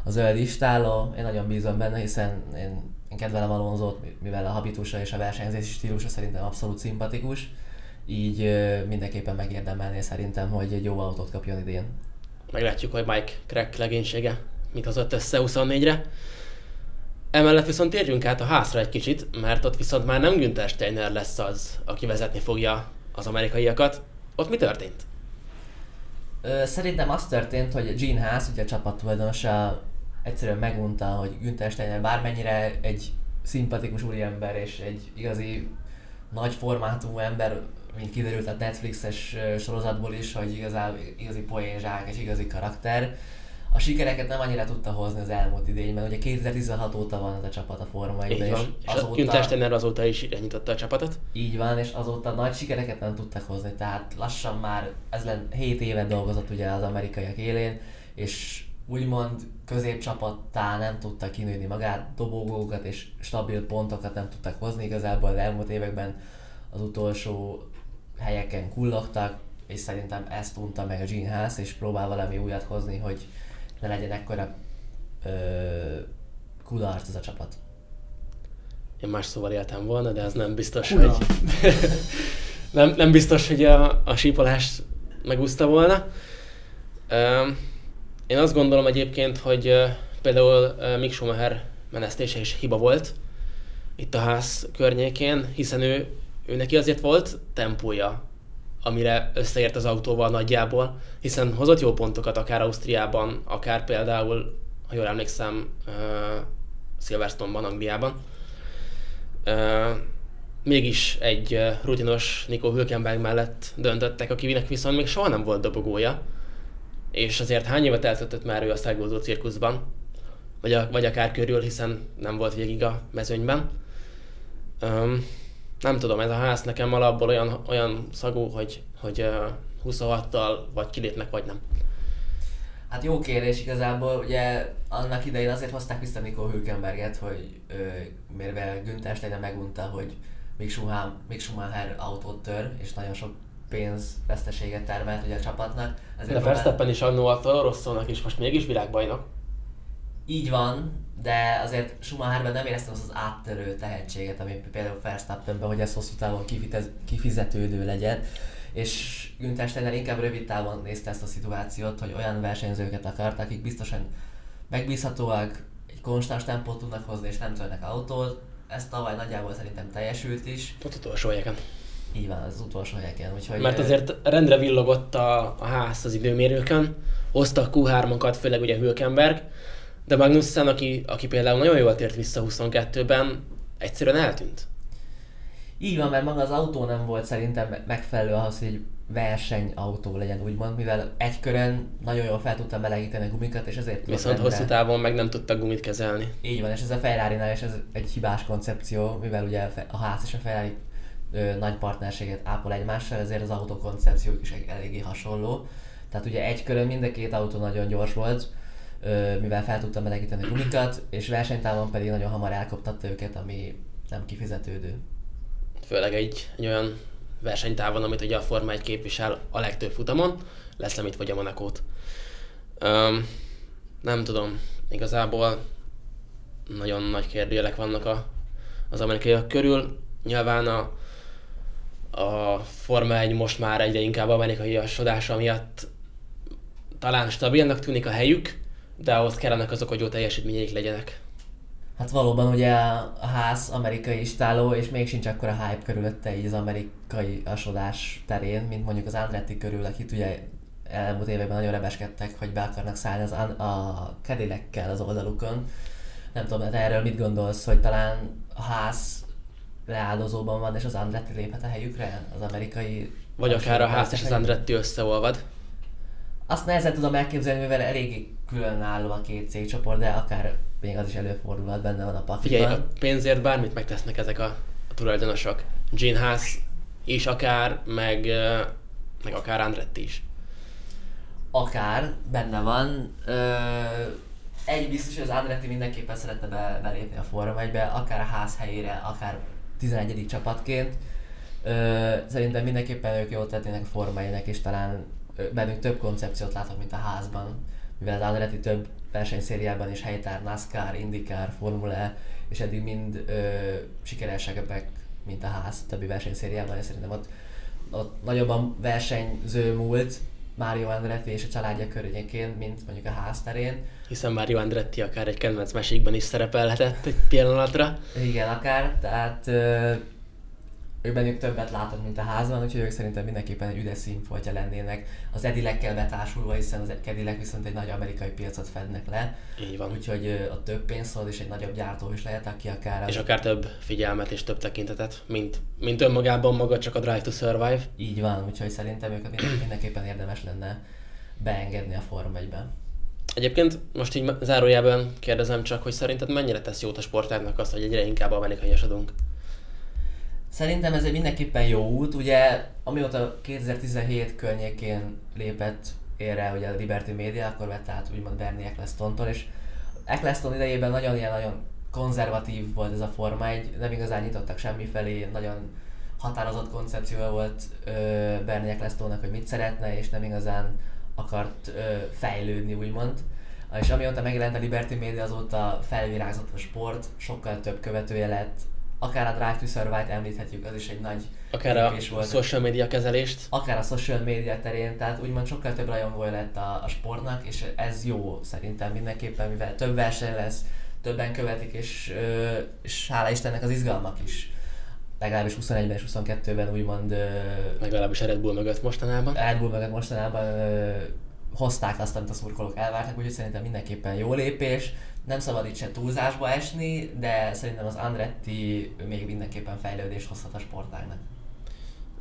a zöld istáló. Én nagyon bízom benne, hiszen én, én kedvelem Alonzót, mivel a habitusa és a versenyzési stílusa szerintem abszolút szimpatikus. Így ö, mindenképpen megérdemelné szerintem, hogy egy jó autót kapjon idén. Meglátjuk, hogy Mike Crack legénysége mit hozott össze 24-re. Emellett viszont térjünk át a házra egy kicsit, mert ott viszont már nem Günther Steiner lesz az, aki vezetni fogja az amerikaiakat. Ott mi történt? Szerintem az történt, hogy Gene Haas, ugye a csapat tulajdonosa egyszerűen megunta, hogy Günther Steiner bármennyire egy szimpatikus úriember és egy igazi nagy formátumú ember, mint kiderült a Netflixes sorozatból is, hogy igazán, igazi poénzsák és igazi karakter a sikereket nem annyira tudta hozni az elmúlt idényben. Ugye 2016 óta van ez a csapat a Forma Így van. És azóta, Günther azóta is irányította a csapatot. Így van, és azóta nagy sikereket nem tudtak hozni, tehát lassan már ez len 7 évet dolgozott ugye az amerikaiak élén, és úgymond középcsapattá nem tudta kinőni magát, dobogókat és stabil pontokat nem tudtak hozni igazából az elmúlt években az utolsó helyeken kullogtak, és szerintem ezt unta meg a Gene Haas, és próbál valami újat hozni, hogy ne legyen ekkora ö, kudarc ez a csapat. Én más szóval éltem volna, de ez nem biztos, Kula. hogy nem, nem biztos, hogy a, a sípolást megúszta volna. Én azt gondolom egyébként, hogy például Mick Schumacher menesztése is hiba volt itt a ház környékén, hiszen ő, ő neki azért volt tempója, amire összeért az autóval nagyjából, hiszen hozott jó pontokat akár Ausztriában, akár például, ha jól emlékszem, uh, Silverstone-ban, Angliában. Uh, mégis egy uh, rutinos Nico Hülkenberg mellett döntöttek, akinek viszont még soha nem volt dobogója, és azért hány évet eltöltött már ő a szágózó cirkuszban, vagy, a, vagy akár körül, hiszen nem volt végig a mezőnyben. Um, nem tudom, ez a ház nekem alapból olyan, olyan szagú, hogy, hogy uh, 26-tal vagy kilépnek, vagy nem. Hát jó kérdés igazából, ugye annak idején azért hozták vissza Nico Hülkenberget, hogy mivel Günther Steiner megunta, hogy Mick Schumacher, Mick Schumacher autót tör, és nagyon sok pénz veszteséget termelt ugye a csapatnak. Ezért De Verstappen is annó a Rosszónak is most mégis világbajnok. Így van, de azért Schumacherben nem éreztem az, az áttörő tehetséget, ami például Verstappenben, hogy ez hosszú távon kifizetődő legyen. És Günther Steiner inkább rövid távon nézte ezt a szituációt, hogy olyan versenyzőket akart, akik biztosan megbízhatóak, egy konstans tempót tudnak hozni, és nem törnek autót. Ez tavaly nagyjából szerintem teljesült is. Ott utolsó helyeken. Így van, az utolsó helyeken. Úgyhogy Mert azért rendre villogott a, a ház az időmérőkön, hoztak Q3-okat, főleg ugye Hülkenberg, de Magnussen, aki, aki például nagyon jól tért vissza 22-ben, egyszerűen eltűnt. Így van, mert maga az autó nem volt szerintem megfelelő ahhoz, hogy versenyautó legyen, úgymond, mivel egy körön nagyon jól fel tudtam melegíteni a gumikat, és ezért... Viszont hosszú távon meg nem tudta gumit kezelni. Így van, és ez a ferrari is ez egy hibás koncepció, mivel ugye a ház és a Ferrari ö, nagy partnerséget ápol egymással, ezért az autó koncepciók is eléggé hasonló. Tehát ugye egy körön mind a két autó nagyon gyors volt, mivel fel tudta melegíteni gumikat, és versenytávon pedig nagyon hamar elkoptatta őket, ami nem kifizetődő. Főleg egy, egy olyan versenytávon, amit ugye a Forma 1 képvisel a legtöbb futamon, lesz, amit vagy a Monakót. Um, nem tudom, igazából nagyon nagy kérdőjelek vannak a, az amerikaiak körül. Nyilván a, a Forma 1 most már egyre inkább amerikai asodása miatt talán stabilnak tűnik a helyük, de ahhoz kellenek azok, hogy jó teljesítményeik legyenek. Hát valóban ugye a ház amerikai istáló, és még sincs akkor a hype körülötte így az amerikai asodás terén, mint mondjuk az Andretti körül, akit ugye elmúlt években nagyon rebeskedtek, hogy be akarnak szállni az, a kedélekkel az oldalukon. Nem tudom, de erről mit gondolsz, hogy talán a ház leáldozóban van, és az Andretti léphet a helyükre, az amerikai... Vagy akár a ház és az Andretti összeolvad. Azt nehezen tudom elképzelni, mivel eléggé különálló a két cégcsoport, de akár még az is előfordulhat, benne van a pakliban. Figyelj, a pénzért bármit megtesznek ezek a, a tulajdonosok. Gene Haas is akár, meg, meg akár Andretti is. Akár, benne van. Ö, egy biztos, hogy az Andretti mindenképpen szeretne be, belépni a Forma 1 akár a ház helyére, akár 11. csapatként. Ö, szerintem mindenképpen ők jól tettének a Forma és talán bennük több koncepciót látok, mint a házban mivel az Andretti több versenyszériában is helytár, NASCAR, IndyCar, Formula E, és eddig mind ö, sikeresebbek, mint a ház többi versenyszériában, és szerintem ott, ott nagyobb a versenyző múlt, Mario Andretti és a családja környékén, mint mondjuk a ház terén. Hiszen Mario Andretti akár egy kedvenc mesékben is szerepelhetett egy pillanatra. Igen, akár, tehát ö, ők bennük többet látok, mint a házban, úgyhogy ők szerintem mindenképpen egy üdes színfoltja lennének az Edilekkel betársulva, hiszen az Edilek viszont egy nagy amerikai piacot fednek le. Így van. Úgyhogy a több pénz és egy nagyobb gyártó is lehet, aki akár... És akár több figyelmet és több tekintetet, mint, mint önmagában maga csak a Drive to Survive. Így van, úgyhogy szerintem őket mindenképpen érdemes lenne beengedni a Form 1 Egyébként most így zárójában kérdezem csak, hogy szerinted mennyire tesz jót a sportágnak azt, hogy egyre inkább amerikaiasodunk? Szerintem ez egy mindenképpen jó út, ugye amióta 2017 környékén lépett érre ugye a Liberty Media, akkor vett át úgymond Bernie Ecclestontól, és Eccleston idejében nagyon ilyen nagyon konzervatív volt ez a forma, egy nem igazán nyitottak semmifelé, nagyon határozott koncepciója volt ö, Bernie Ecclestonnak, hogy mit szeretne, és nem igazán akart ö, fejlődni, úgymond. És amióta megjelent a Liberty Media, azóta felvirágzott a sport, sokkal több követője lett, akár a Drive to Survive-t említhetjük, az is egy nagy Akár a volt. social media kezelést. akár a social media terén, tehát úgymond sokkal több rajongója lett a, a sportnak, és ez jó szerintem mindenképpen, mivel több verseny lesz, többen követik, és, és hála Istennek az izgalmak is. Legalábbis 21-ben és 22-ben úgymond Legalábbis a Red Bull mögött mostanában. Red Bull mögött mostanában hozták azt, amit a szurkolók elvártak, úgyhogy szerintem mindenképpen jó lépés. Nem szabad itt se túlzásba esni, de szerintem az Andretti még mindenképpen fejlődést hozhat a sportágnak.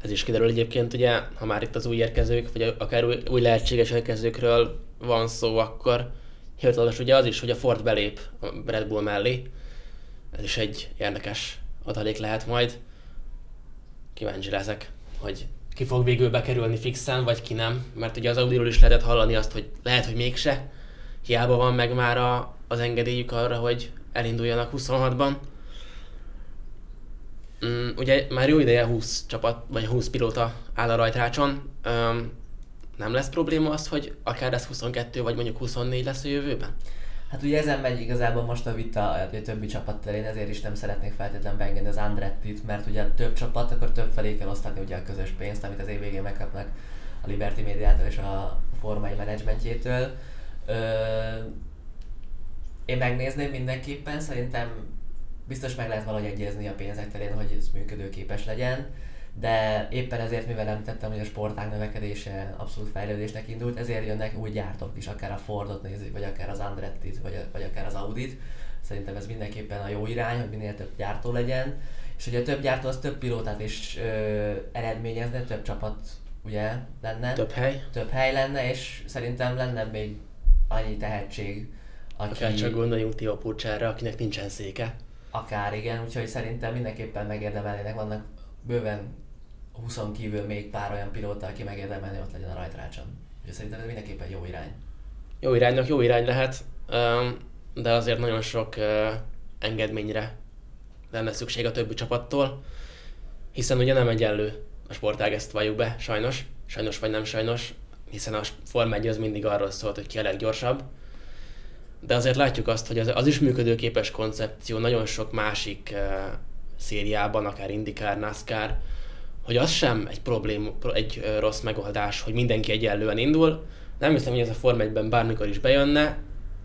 Ez is kiderül egyébként, ugye, ha már itt az új érkezők, vagy akár új, új lehetséges érkezőkről van szó, akkor hivatalos ugye az is, hogy a Ford belép a Red Bull mellé. Ez is egy érdekes adalék lehet majd. Kíváncsi leszek, hogy ki fog végül bekerülni fixen, vagy ki nem. Mert ugye az Audiról is lehetett hallani azt, hogy lehet, hogy mégse. Hiába van meg már a, az engedélyük arra, hogy elinduljanak 26-ban. Mm, ugye már jó ideje 20 csapat, vagy 20 pilóta áll a rajtrácson. Öm, nem lesz probléma az, hogy akár ez 22 vagy mondjuk 24 lesz a jövőben? Hát ugye ezen megy igazából most a vita a többi csapat terén, ezért is nem szeretnék feltétlenül beengedni az Andrettit, mert ugye több csapat, akkor több felé kell osztatni ugye a közös pénzt, amit az év végén megkapnak a Liberty Médiától és a formai menedzsmentjétől. Ö, én megnézném mindenképpen, szerintem biztos meg lehet valahogy egyezni a pénzek terén, hogy ez működőképes legyen, de éppen ezért, mivel említettem, hogy a sportág növekedése abszolút fejlődésnek indult, ezért jönnek új gyártók is, akár a Fordot nézik, vagy akár az Andrettit, vagy, vagy akár az Audit. Szerintem ez mindenképpen a jó irány, hogy minél több gyártó legyen, és ugye a több gyártó az több pilótát is ö, eredményezne, több csapat ugye lenne, Több hely? több hely lenne, és szerintem lenne még annyi tehetség, aki... Akár csak gondoljunk Tio Purcsára, akinek nincsen széke. Akár igen, úgyhogy szerintem mindenképpen megérdemelnének, vannak bőven 20 kívül még pár olyan pilóta, aki megérdemelni ott legyen a rajtrácson. Úgyhogy szerintem ez mindenképpen jó irány. Jó iránynak jó irány lehet, de azért nagyon sok engedményre lenne szükség a többi csapattól, hiszen ugye nem egyenlő a sportág, ezt valljuk be, sajnos, sajnos vagy nem sajnos, hiszen a Form 1 az mindig arról szólt, hogy ki a leggyorsabb, de azért látjuk azt, hogy az, az is működőképes koncepció nagyon sok másik uh, szériában, akár IndyCar, NASCAR, hogy az sem egy problém, egy uh, rossz megoldás, hogy mindenki egyenlően indul. Nem hiszem, hogy ez a Form 1-ben bármikor is bejönne,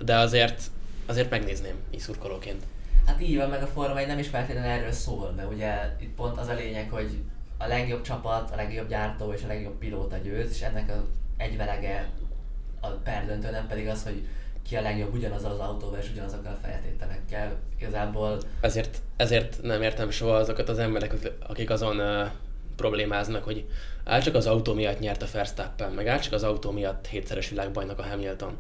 de azért, azért megnézném így szurkolóként. Hát így van, meg a Forma 1 nem is feltétlenül erről szól, mert ugye itt pont az a lényeg, hogy a legjobb csapat, a legjobb gyártó és a legjobb pilóta győz, és ennek az egyvelege a perdöntő, nem pedig az, hogy ki a legjobb ugyanazzal az autóval és ugyanazokkal a feltételekkel. Igazából Ezért, ezért nem értem soha azokat az embereket, akik azon uh, problémáznak, hogy áll csak az autó miatt nyert a Verstappen, meg áll csak az autó miatt hétszeres világbajnok a Hamilton.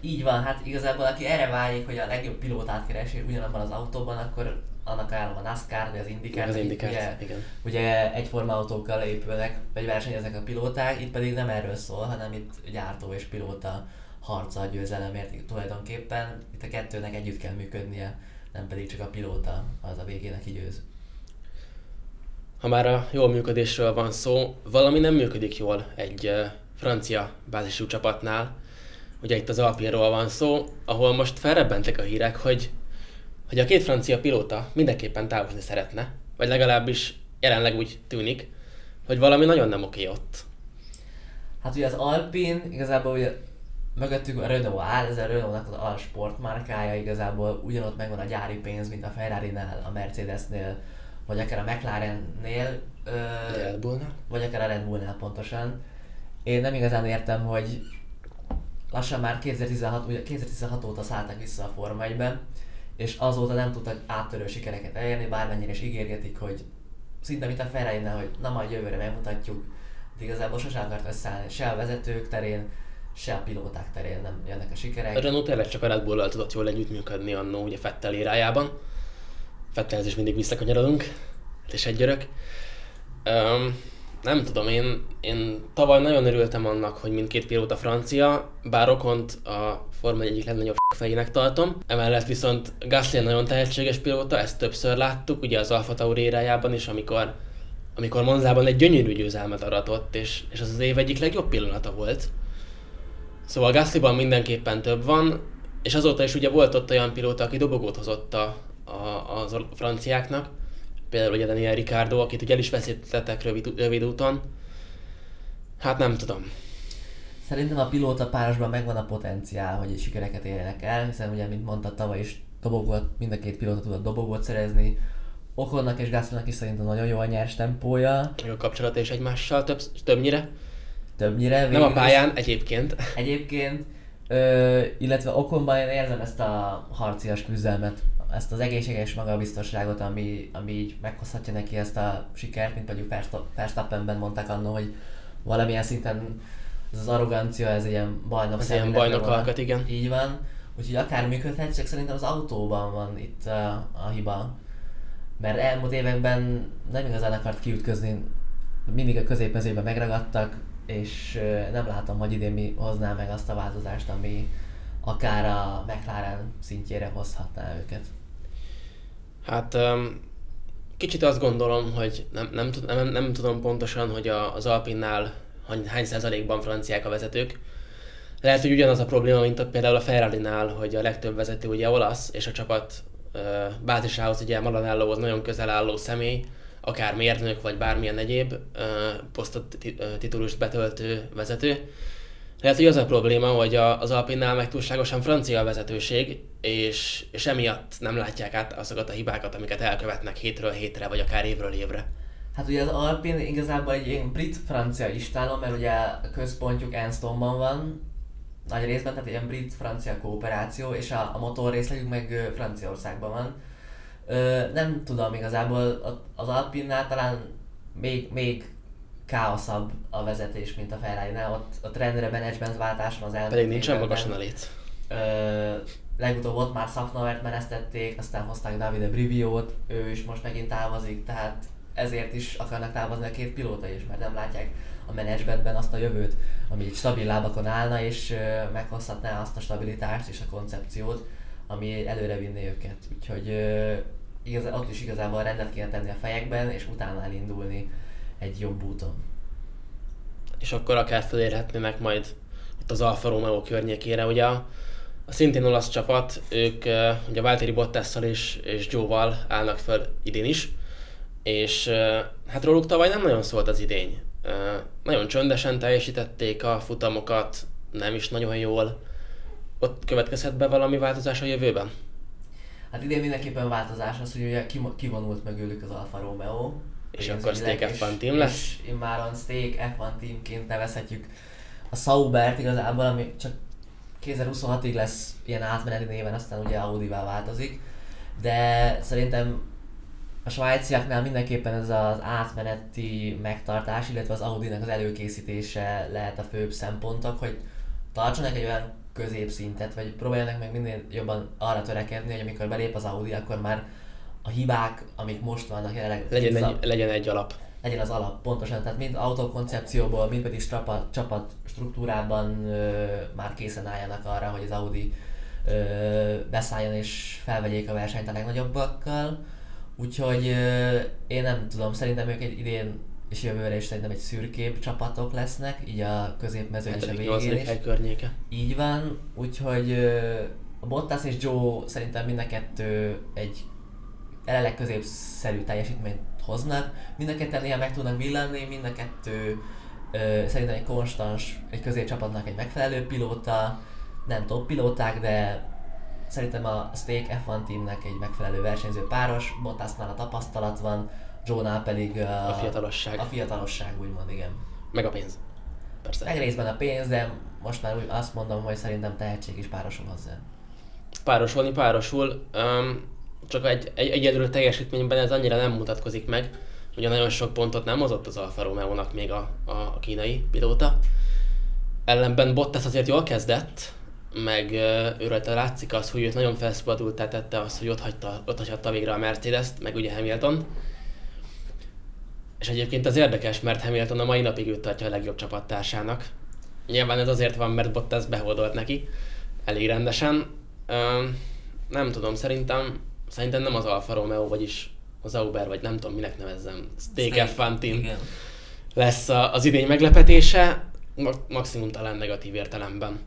Így van, hát igazából aki erre vágyik, hogy a legjobb pilótát keresi ugyanabban az autóban, akkor annak ajánlom a NASCAR, vagy az IndyCar, Az IndyCar, ugye, igen. ugye egyforma autókkal épülnek, vagy versenyeznek a pilóták, itt pedig nem erről szól, hanem itt gyártó és pilóta harca a győzelemért tulajdonképpen. Itt a kettőnek együtt kell működnie, nem pedig csak a pilóta az a végén, aki győz. Ha már a jól működésről van szó, valami nem működik jól egy francia bázisú csapatnál. Ugye itt az Alpinról van szó, ahol most felrebbentek a hírek, hogy, hogy a két francia pilóta mindenképpen távozni szeretne, vagy legalábbis jelenleg úgy tűnik, hogy valami nagyon nem oké ott. Hát ugye az Alpin igazából ugye mögöttük a Renault áll, ez a Renault-nak az Alsport márkája, igazából ugyanott megvan a gyári pénz, mint a Ferrari-nál, a Mercedesnél, vagy akár a McLarennél, ö, A Red Bullnál. vagy akár a Red Bullnál pontosan. Én nem igazán értem, hogy lassan már 2016, ugye 2016 óta szálltak vissza a Forma 1 és azóta nem tudtak áttörő sikereket elérni, bármennyire is ígérgetik, hogy szinte mint a ferrari hogy na majd jövőre megmutatjuk, de igazából sosem akart összeállni, se a vezetők terén, se a pilóták terén nem jönnek a sikerek. A Renault tényleg csak a Red Bull-al tudott jól együttműködni annó ugye Fettel érájában. Fettelhez is mindig visszakanyarodunk, hát és egy györök. Um, nem tudom, én, én tavaly nagyon örültem annak, hogy mindkét pilóta francia, bár Okont a Forma 1 egyik legnagyobb fejének tartom. Emellett viszont Gasly nagyon tehetséges pilóta, ezt többször láttuk, ugye az Alfa Tauri érájában is, amikor, amikor Monzában egy gyönyörű győzelmet aratott, és, és az az év egyik legjobb pillanata volt. Szóval Gaslyban mindenképpen több van, és azóta is ugye volt ott olyan pilóta, aki dobogót hozott a, a, or- franciáknak, például ugye Daniel Ricardo, akit ugye el is veszítettek rövid, rövid úton. Hát nem tudom. Szerintem a pilóta párosban megvan a potenciál, hogy sikereket érjenek el, hiszen ugye, mint mondta, tavaly is dobogót, mind a két pilóta tudott dobogót szerezni. Okonnak és Gasolnak is szerintem nagyon jó a nyers tempója. Meg a kapcsolat és egymással több, többnyire. Többnyire. Nem a végül is. pályán, egyébként. Egyébként, ö, illetve Okonban én érzem ezt a harcias küzdelmet, ezt az egészséges magabiztosságot, ami, ami így meghozhatja neki ezt a sikert, mint mondjuk Versta- Verstappenben mondták annó, hogy valamilyen szinten ez az arrogancia, ez ilyen bajnok Az ilyen bajnok alkat, igen. Így van. Úgyhogy akár működhet, csak szerintem az autóban van itt a, a hiba. Mert elmúlt években nem igazán akart kiütközni, mindig a középmezőben megragadtak, és nem látom, hogy idén mi hozná meg azt a változást, ami akár a McLaren szintjére hozhatná őket. Hát kicsit azt gondolom, hogy nem, nem, nem, nem tudom pontosan, hogy a, az Alpinnál hány, százalékban franciák a vezetők. Lehet, hogy ugyanaz a probléma, mint a, például a Ferrari-nál, hogy a legtöbb vezető ugye olasz, és a csapat uh, bázisához ugye Maranellohoz nagyon közel álló személy, akár mérnök, vagy bármilyen egyéb posztot, titulust betöltő vezető. Lehet, hogy az a probléma, hogy az Alpinnál meg túlságosan francia a vezetőség, és, és emiatt nem látják át azokat a hibákat, amiket elkövetnek hétről hétre, vagy akár évről évre. Hát ugye az Alpin igazából egy ilyen brit-francia istálom, mert ugye a központjuk Enstonban van, nagy részben, tehát ilyen brit-francia kooperáció, és a, a motor részlegük meg Franciaországban van. Ö, nem tudom igazából, az Alpinnál talán még, még káoszabb a vezetés, mint a Ferrari-nál, ott, ott rendre management váltás van az elmúlt Pedig nincsen magasan a lét. Ö, legutóbb ott már Safnauert menesztették, aztán hozták Davide Briviót, ő is most megint távozik, tehát ezért is akarnak távozni a két pilóta is, mert nem látják a menedzsmentben azt a jövőt, ami egy stabil lábakon állna, és ö, meghozhatná azt a stabilitást és a koncepciót, ami előre vinné őket. Úgyhogy ö, igaz, ott is igazából rendet kéne tenni a fejekben, és utána elindulni egy jobb úton. És akkor akár felérhetnének majd ott az Alfa Romeo környékére. Ugye a, szintén olasz csapat, ők ugye Valtteri Bottasszal és, és Joe-val állnak fel idén is, és hát róluk tavaly nem nagyon szólt az idény. Nagyon csöndesen teljesítették a futamokat, nem is nagyon jól. Ott következhet be valami változás a jövőben? Hát idén mindenképpen változás az, hogy ugye kivonult mögülük az Alfa Romeo. És akkor Steak és- F1 team lesz? És immáron Steak F1 teamként nevezhetjük a Saubert igazából, ami csak 2026-ig lesz ilyen átmeneti néven, aztán ugye Audi-vá változik. De szerintem a svájciaknál mindenképpen ez az átmeneti megtartás, illetve az Audi-nak az előkészítése lehet a főbb szempontok, hogy tartsanak egy olyan középszintet, vagy próbáljanak meg minél jobban arra törekedni, hogy amikor belép az Audi, akkor már a hibák, amik most vannak jelenleg, Legyen az a- egy, legyen egy alap. legyen az alap, pontosan, tehát mind autókoncepcióból, mind pedig csapat, csapat struktúrában ö, már készen álljanak arra, hogy az Audi ö, beszálljon és felvegyék a versenyt a legnagyobbakkal. Úgyhogy ö, én nem tudom, szerintem ők egy idén és jövőre is szerintem egy szürkébb csapatok lesznek, így a középmezőn és a 7. végén 8. is. környéke. Így van, úgyhogy a Bottas és Joe szerintem mind a kettő egy jelenleg középszerű teljesítményt hoznak. Mind a ketten néha meg tudnak villanni, mind a kettő ö, szerintem egy konstans, egy középcsapatnak egy megfelelő pilóta, nem top pilóták, de szerintem a Steak F1 teamnek egy megfelelő versenyző páros, Bottasnál a tapasztalat van, Joe-nál pedig a, A fiatalosság. a fiatalosság úgymond, igen. Meg a pénz. Persze. Meg részben a pénz, de most már úgy azt mondom, hogy szerintem tehetség is párosul hozzá. Párosulni párosul, um, csak egy, egy egyedül teljesítményben ez annyira nem mutatkozik meg. Ugye nagyon sok pontot nem hozott az Alfa Romeo-nak még a, a, kínai pilóta. Ellenben Bottas azért jól kezdett, meg uh, őről látszik az, hogy őt nagyon felszabadultá tette az, hogy ott hagyta, ott hagyhatta végre a Mercedes-t, meg ugye Hamilton. És egyébként az érdekes, mert Hamilton a mai napig őt tartja a legjobb csapattársának. Nyilván ez azért van, mert Bottas behódolt neki elég rendesen. Ö, nem tudom, szerintem, szerintem nem az Alfa Romeo, vagyis az Auber, vagy nem tudom minek nevezzem, Steak F1 Team Igen. lesz az idény meglepetése, ma- maximum talán negatív értelemben.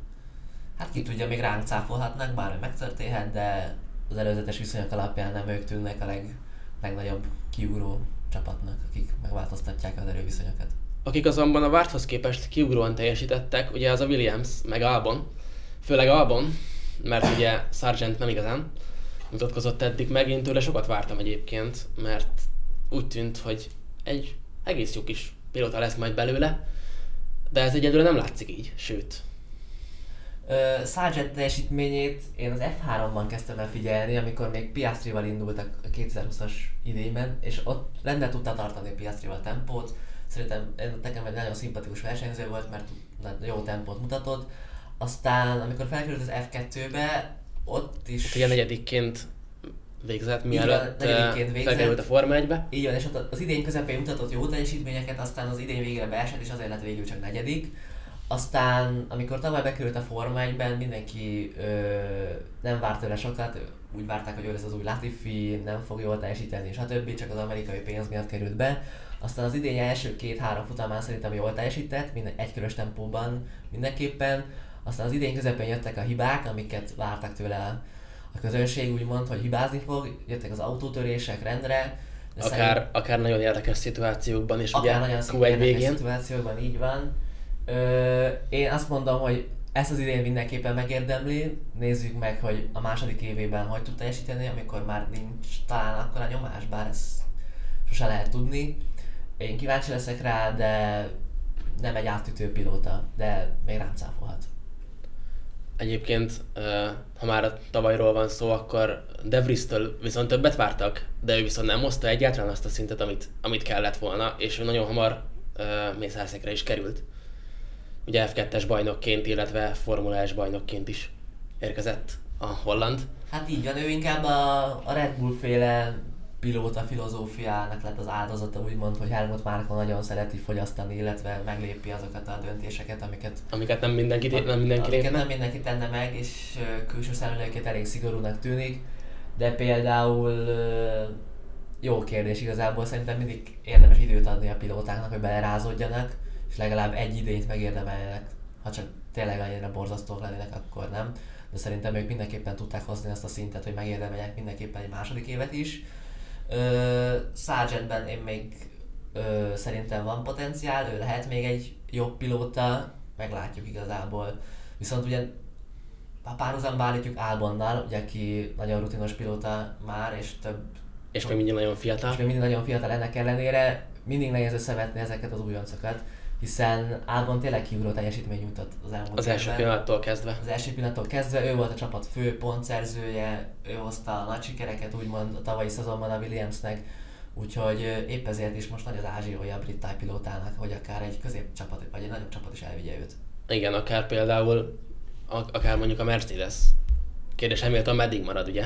Hát ki tudja, még ránk cáfolhatnak, bármi megtörténhet, de az előzetes viszonyok alapján nem ők tűnnek a legnagyobb kiugró csapatnak, akik megváltoztatják az erőviszonyokat. Akik azonban a várthoz képest kiugróan teljesítettek, ugye az a Williams, meg Albon, főleg Albon, mert ugye Sargent nem igazán mutatkozott eddig meg, én tőle sokat vártam egyébként, mert úgy tűnt, hogy egy egész jó kis pilóta lesz majd belőle, de ez egyedül nem látszik így, sőt. Uh, Sargent teljesítményét én az F3-ban kezdtem el figyelni, amikor még Piastrival indultak a 2020-as idényben, és ott rendben tudta tartani Piastrival tempót. Szerintem nekem egy nagyon szimpatikus versenyző volt, mert jó tempót mutatott. Aztán, amikor felkerült az F2-be, ott is... Hát ugye negyedikként végzett, mielőtt felkerült a Forma 1-be. Így van, és ott az idény közepén mutatott jó teljesítményeket, aztán az idény végére beesett, és azért lett végül csak negyedik. Aztán, amikor tavaly bekerült a Forma 1-ben, mindenki ö, nem várt tőle sokat, úgy várták, hogy ő lesz az új Latifi, nem fog jól teljesíteni, stb. csak az amerikai pénz miatt került be. Aztán az idény első két-három futamán szerintem jól teljesített, minden egykörös tempóban mindenképpen. Aztán az idén közepén jöttek a hibák, amiket vártak tőle a közönség, úgymond, hogy hibázni fog, jöttek az autótörések rendre. De akár, szerint, akár nagyon érdekes szituációkban is, akár ugye nagyon Q1 végén. szituációkban, így van. Ö, én azt mondom, hogy ezt az idén mindenképpen megérdemli. Nézzük meg, hogy a második évében hogy tud teljesíteni, amikor már nincs talán akkor a nyomás, bár ezt sose lehet tudni. Én kíváncsi leszek rá, de nem egy átütő pilóta, de még rám cáfolhat. Egyébként, ha már a tavalyról van szó, akkor De Vries-től viszont többet vártak, de ő viszont nem hozta egyáltalán azt a szintet, amit, amit kellett volna, és ő nagyon hamar mészárszekre is került. Ugye F2-es bajnokként, illetve Formula S bajnokként is érkezett a Holland. Hát így van, ő inkább a, a Red Bull féle pilóta filozófiának lett az áldozata, úgymond, hogy Helmut Márko nagyon szereti fogyasztani, illetve meglépi azokat a döntéseket, amiket, amiket nem mindenki, nem mindenki amiket nem mindenki tenne meg, és külső szemlélőként elég szigorúnak tűnik, de például jó kérdés igazából, szerintem mindig érdemes időt adni a pilótáknak, hogy belerázódjanak, és legalább egy idényt megérdemeljenek, ha csak tényleg annyira borzasztók lennének, akkor nem. De szerintem ők mindenképpen tudták hozni azt a szintet, hogy megérdemeljenek mindenképpen egy második évet is Sargentben én még ö, szerintem van potenciál, ő lehet még egy jobb pilóta, meglátjuk igazából. Viszont ugye ha párhuzamba állítjuk Albonnal, ugye aki nagyon rutinos pilóta már, és több... És még mindig nagyon fiatal. És még mindig nagyon fiatal ennek ellenére, mindig nehéz összevetni ezeket az újoncokat hiszen Albon tényleg kiugró teljesítmény nyújtott az elmúlt Az első pillanattól kezdve. Az első pillanattól kezdve, ő volt a csapat fő pontszerzője, ő hozta a nagy sikereket úgymond a tavalyi szezonban a Williamsnek, úgyhogy épp ezért is most nagy az ázsiója a brit pilótának, hogy akár egy középcsapat vagy egy nagyobb csapat is elvigye őt. Igen, akár például, akár mondjuk a Mercedes. Kérdés Hamilton meddig marad, ugye?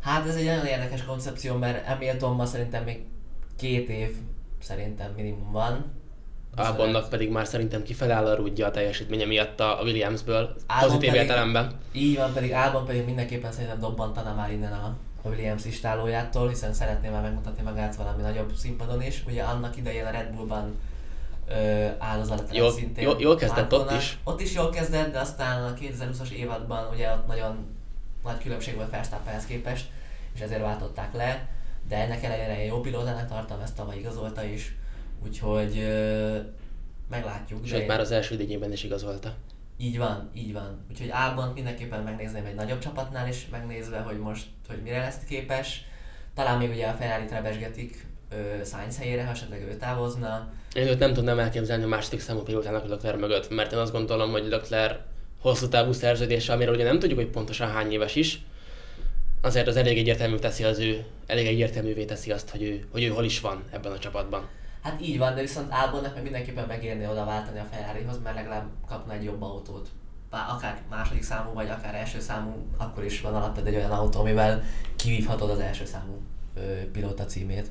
Hát ez egy nagyon érdekes koncepció, mert Hamiltonban szerintem még két év szerintem minimum van, Albonnak pedig már szerintem kifeláll a rúdja a teljesítménye miatt a Williamsből, Albon pozitív pedig, értelemben. Így van, pedig Albon pedig mindenképpen szerintem dobbantana már innen a, a Williams istálójától, hiszen szeretném már megmutatni magát valami nagyobb színpadon is. Ugye annak idején a Red Bullban ö, áldozat jól, szintén. Jól, jól kezdett Markona. ott is. Ott is jól kezdett, de aztán a 2020-as évadban ugye ott nagyon nagy különbség volt Verstappenhez képest, és ezért váltották le. De ennek ellenére jó pilótának tartom, ezt tavaly igazolta is Úgyhogy ö, meglátjuk. Sőt, már az első idényében is igazolta. Így van, így van. Úgyhogy Albon mindenképpen megnézném egy nagyobb csapatnál is, megnézve, hogy most, hogy mire lesz képes. Talán még ugye a Ferrari-t rebesgetik Sainz helyére, ha esetleg ő távozna. Én őt nem tudnám elképzelni a második számú pilótának a Leclerc mögött, mert én azt gondolom, hogy Leclerc hosszú távú szerződése, amiről ugye nem tudjuk, hogy pontosan hány éves is, azért az elég egyértelmű teszi az ő, elég egyértelművé teszi azt, hogy ő, hogy ő hol is van ebben a csapatban. Hát így van, de viszont Albonnak meg mindenképpen megérni oda váltani a Ferrarihoz, mert legalább kapna egy jobb autót. Bár akár második számú, vagy akár első számú, akkor is van alattad egy olyan autó, amivel kivívhatod az első számú ö, pilóta címét.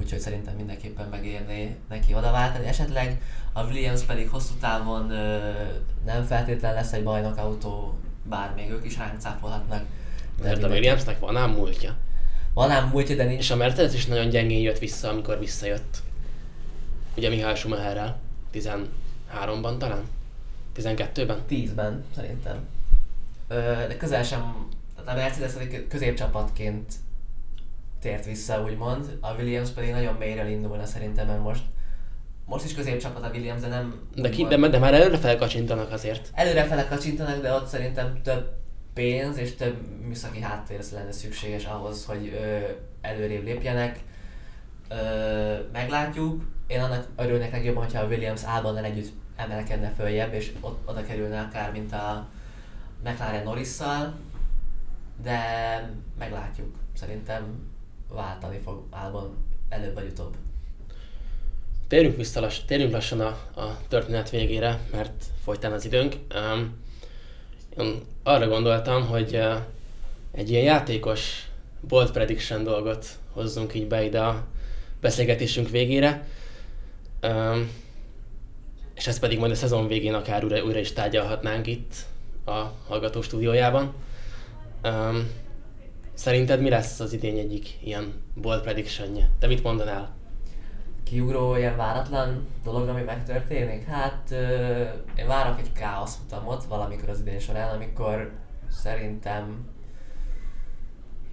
Úgyhogy szerintem mindenképpen megérné neki oda váltani. Esetleg a Williams pedig hosszú távon ö, nem feltétlen lesz egy bajnok autó, bár még ők is ránk cáfolhatnak. Mert a Williamsnek van ám múltja. Van ám múltja, de nincs. És a Mercedes is nagyon gyengén jött vissza, amikor visszajött. Ugye Mihály Schumacherrel, 13-ban talán? 12-ben? 10-ben szerintem. Ö, de közel sem, a Mercedes középcsapatként tért vissza, úgymond. A Williams pedig nagyon mélyre indulna szerintem, mert most most is középcsapat a Williams, de nem... De, ki, de, de már előre felkacsintanak azért. Előre fele kacsintanak, de ott szerintem több pénz és több műszaki háttér lenne szükséges ahhoz, hogy ö, előrébb lépjenek. Meglátjuk. Én annak örülnék legjobban, hogyha a Williams állandóan együtt emelkedne följebb, és ott oda kerülne akár, mint a McLaren norris de meglátjuk. Szerintem váltani fog álban előbb vagy utóbb. Térjünk, vissza lass, térjünk lassan a, a történet végére, mert folytán az időnk. Um, én arra gondoltam, hogy uh, egy ilyen játékos bold prediction dolgot hozzunk így be ide a beszélgetésünk végére. Um, és ezt pedig majd a szezon végén akár újra, újra is tárgyalhatnánk itt a hallgató stúdiójában. Um, szerinted mi lesz az idény egyik ilyen bold prediction -je? Te mit mondanál? Kiugró, ilyen váratlan dolog, ami megtörténik? Hát euh, én várok egy káosz futamot valamikor az idén során, amikor szerintem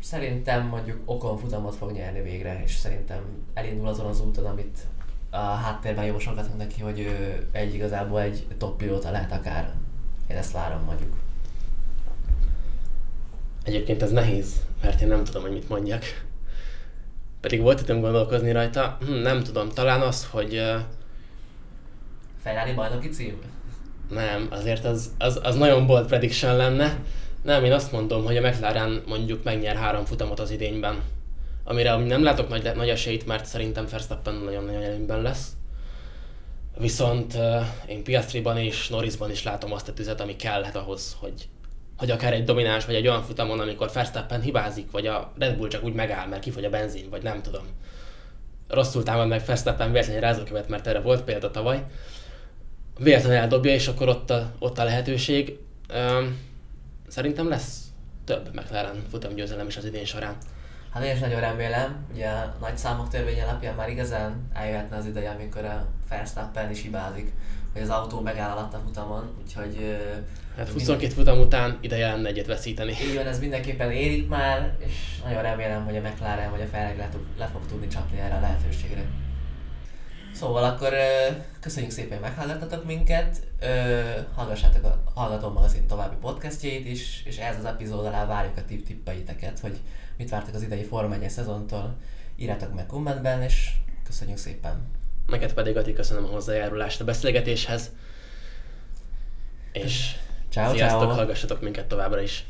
szerintem mondjuk Okon futamot fog nyerni végre, és szerintem elindul azon az úton, amit a háttérben jósolgatunk neki, hogy ő egy igazából egy top pilóta lehet akár. Én ezt várom mondjuk. Egyébként ez nehéz, mert én nem tudom, hogy mit mondjak. Pedig volt időm gondolkozni rajta, hm, nem tudom, talán az, hogy... Uh... Ferrari bajnoki cím? Nem, azért az, az, az nagyon bold prediction lenne. Nem, én azt mondom, hogy a McLaren mondjuk megnyer három futamot az idényben. Amire nem látok nagy, nagy esélyt, mert szerintem Verstappen nagyon-nagyon előnyben lesz. Viszont uh, én Piastriban és Norrisban is látom azt a tüzet, ami kellhet ahhoz, hogy hogy akár egy domináns, vagy egy olyan futamon, amikor Verstappen hibázik, vagy a Red Bull csak úgy megáll, mert kifogy a benzin, vagy nem tudom. Rosszul támad meg Verstappen véletlenül rázókövet, mert erre volt példa tavaly. Véletlenül eldobja, és akkor ott a, ott a lehetőség. Üm, szerintem lesz több McLaren futamgyőzelem is az idén során. Hát én is nagyon remélem, ugye a nagy számok törvény alapján már igazán eljöhetne az ideje, amikor a Verstappen is hibázik, hogy az autó megáll alatt a futamon, úgyhogy Hát 22 minden... futam után ideje lenne egyet veszíteni. Így van, ez mindenképpen érik már, és nagyon remélem, hogy a McLaren vagy a Ferrari le, le fog tudni csapni erre a lehetőségre. Szóval akkor köszönjük szépen, hogy meghallgattatok minket, hallgassátok a Hallgató magazin további podcastjait is, és ez az epizód alá várjuk a tip tippeiteket, hogy mit vártak az idei Forma 1 szezontól. Írjátok meg kommentben, és köszönjük szépen! Neked pedig Ati köszönöm a hozzájárulást a beszélgetéshez, és Ciao, Sziasztok, ciao. hallgassatok minket továbbra is.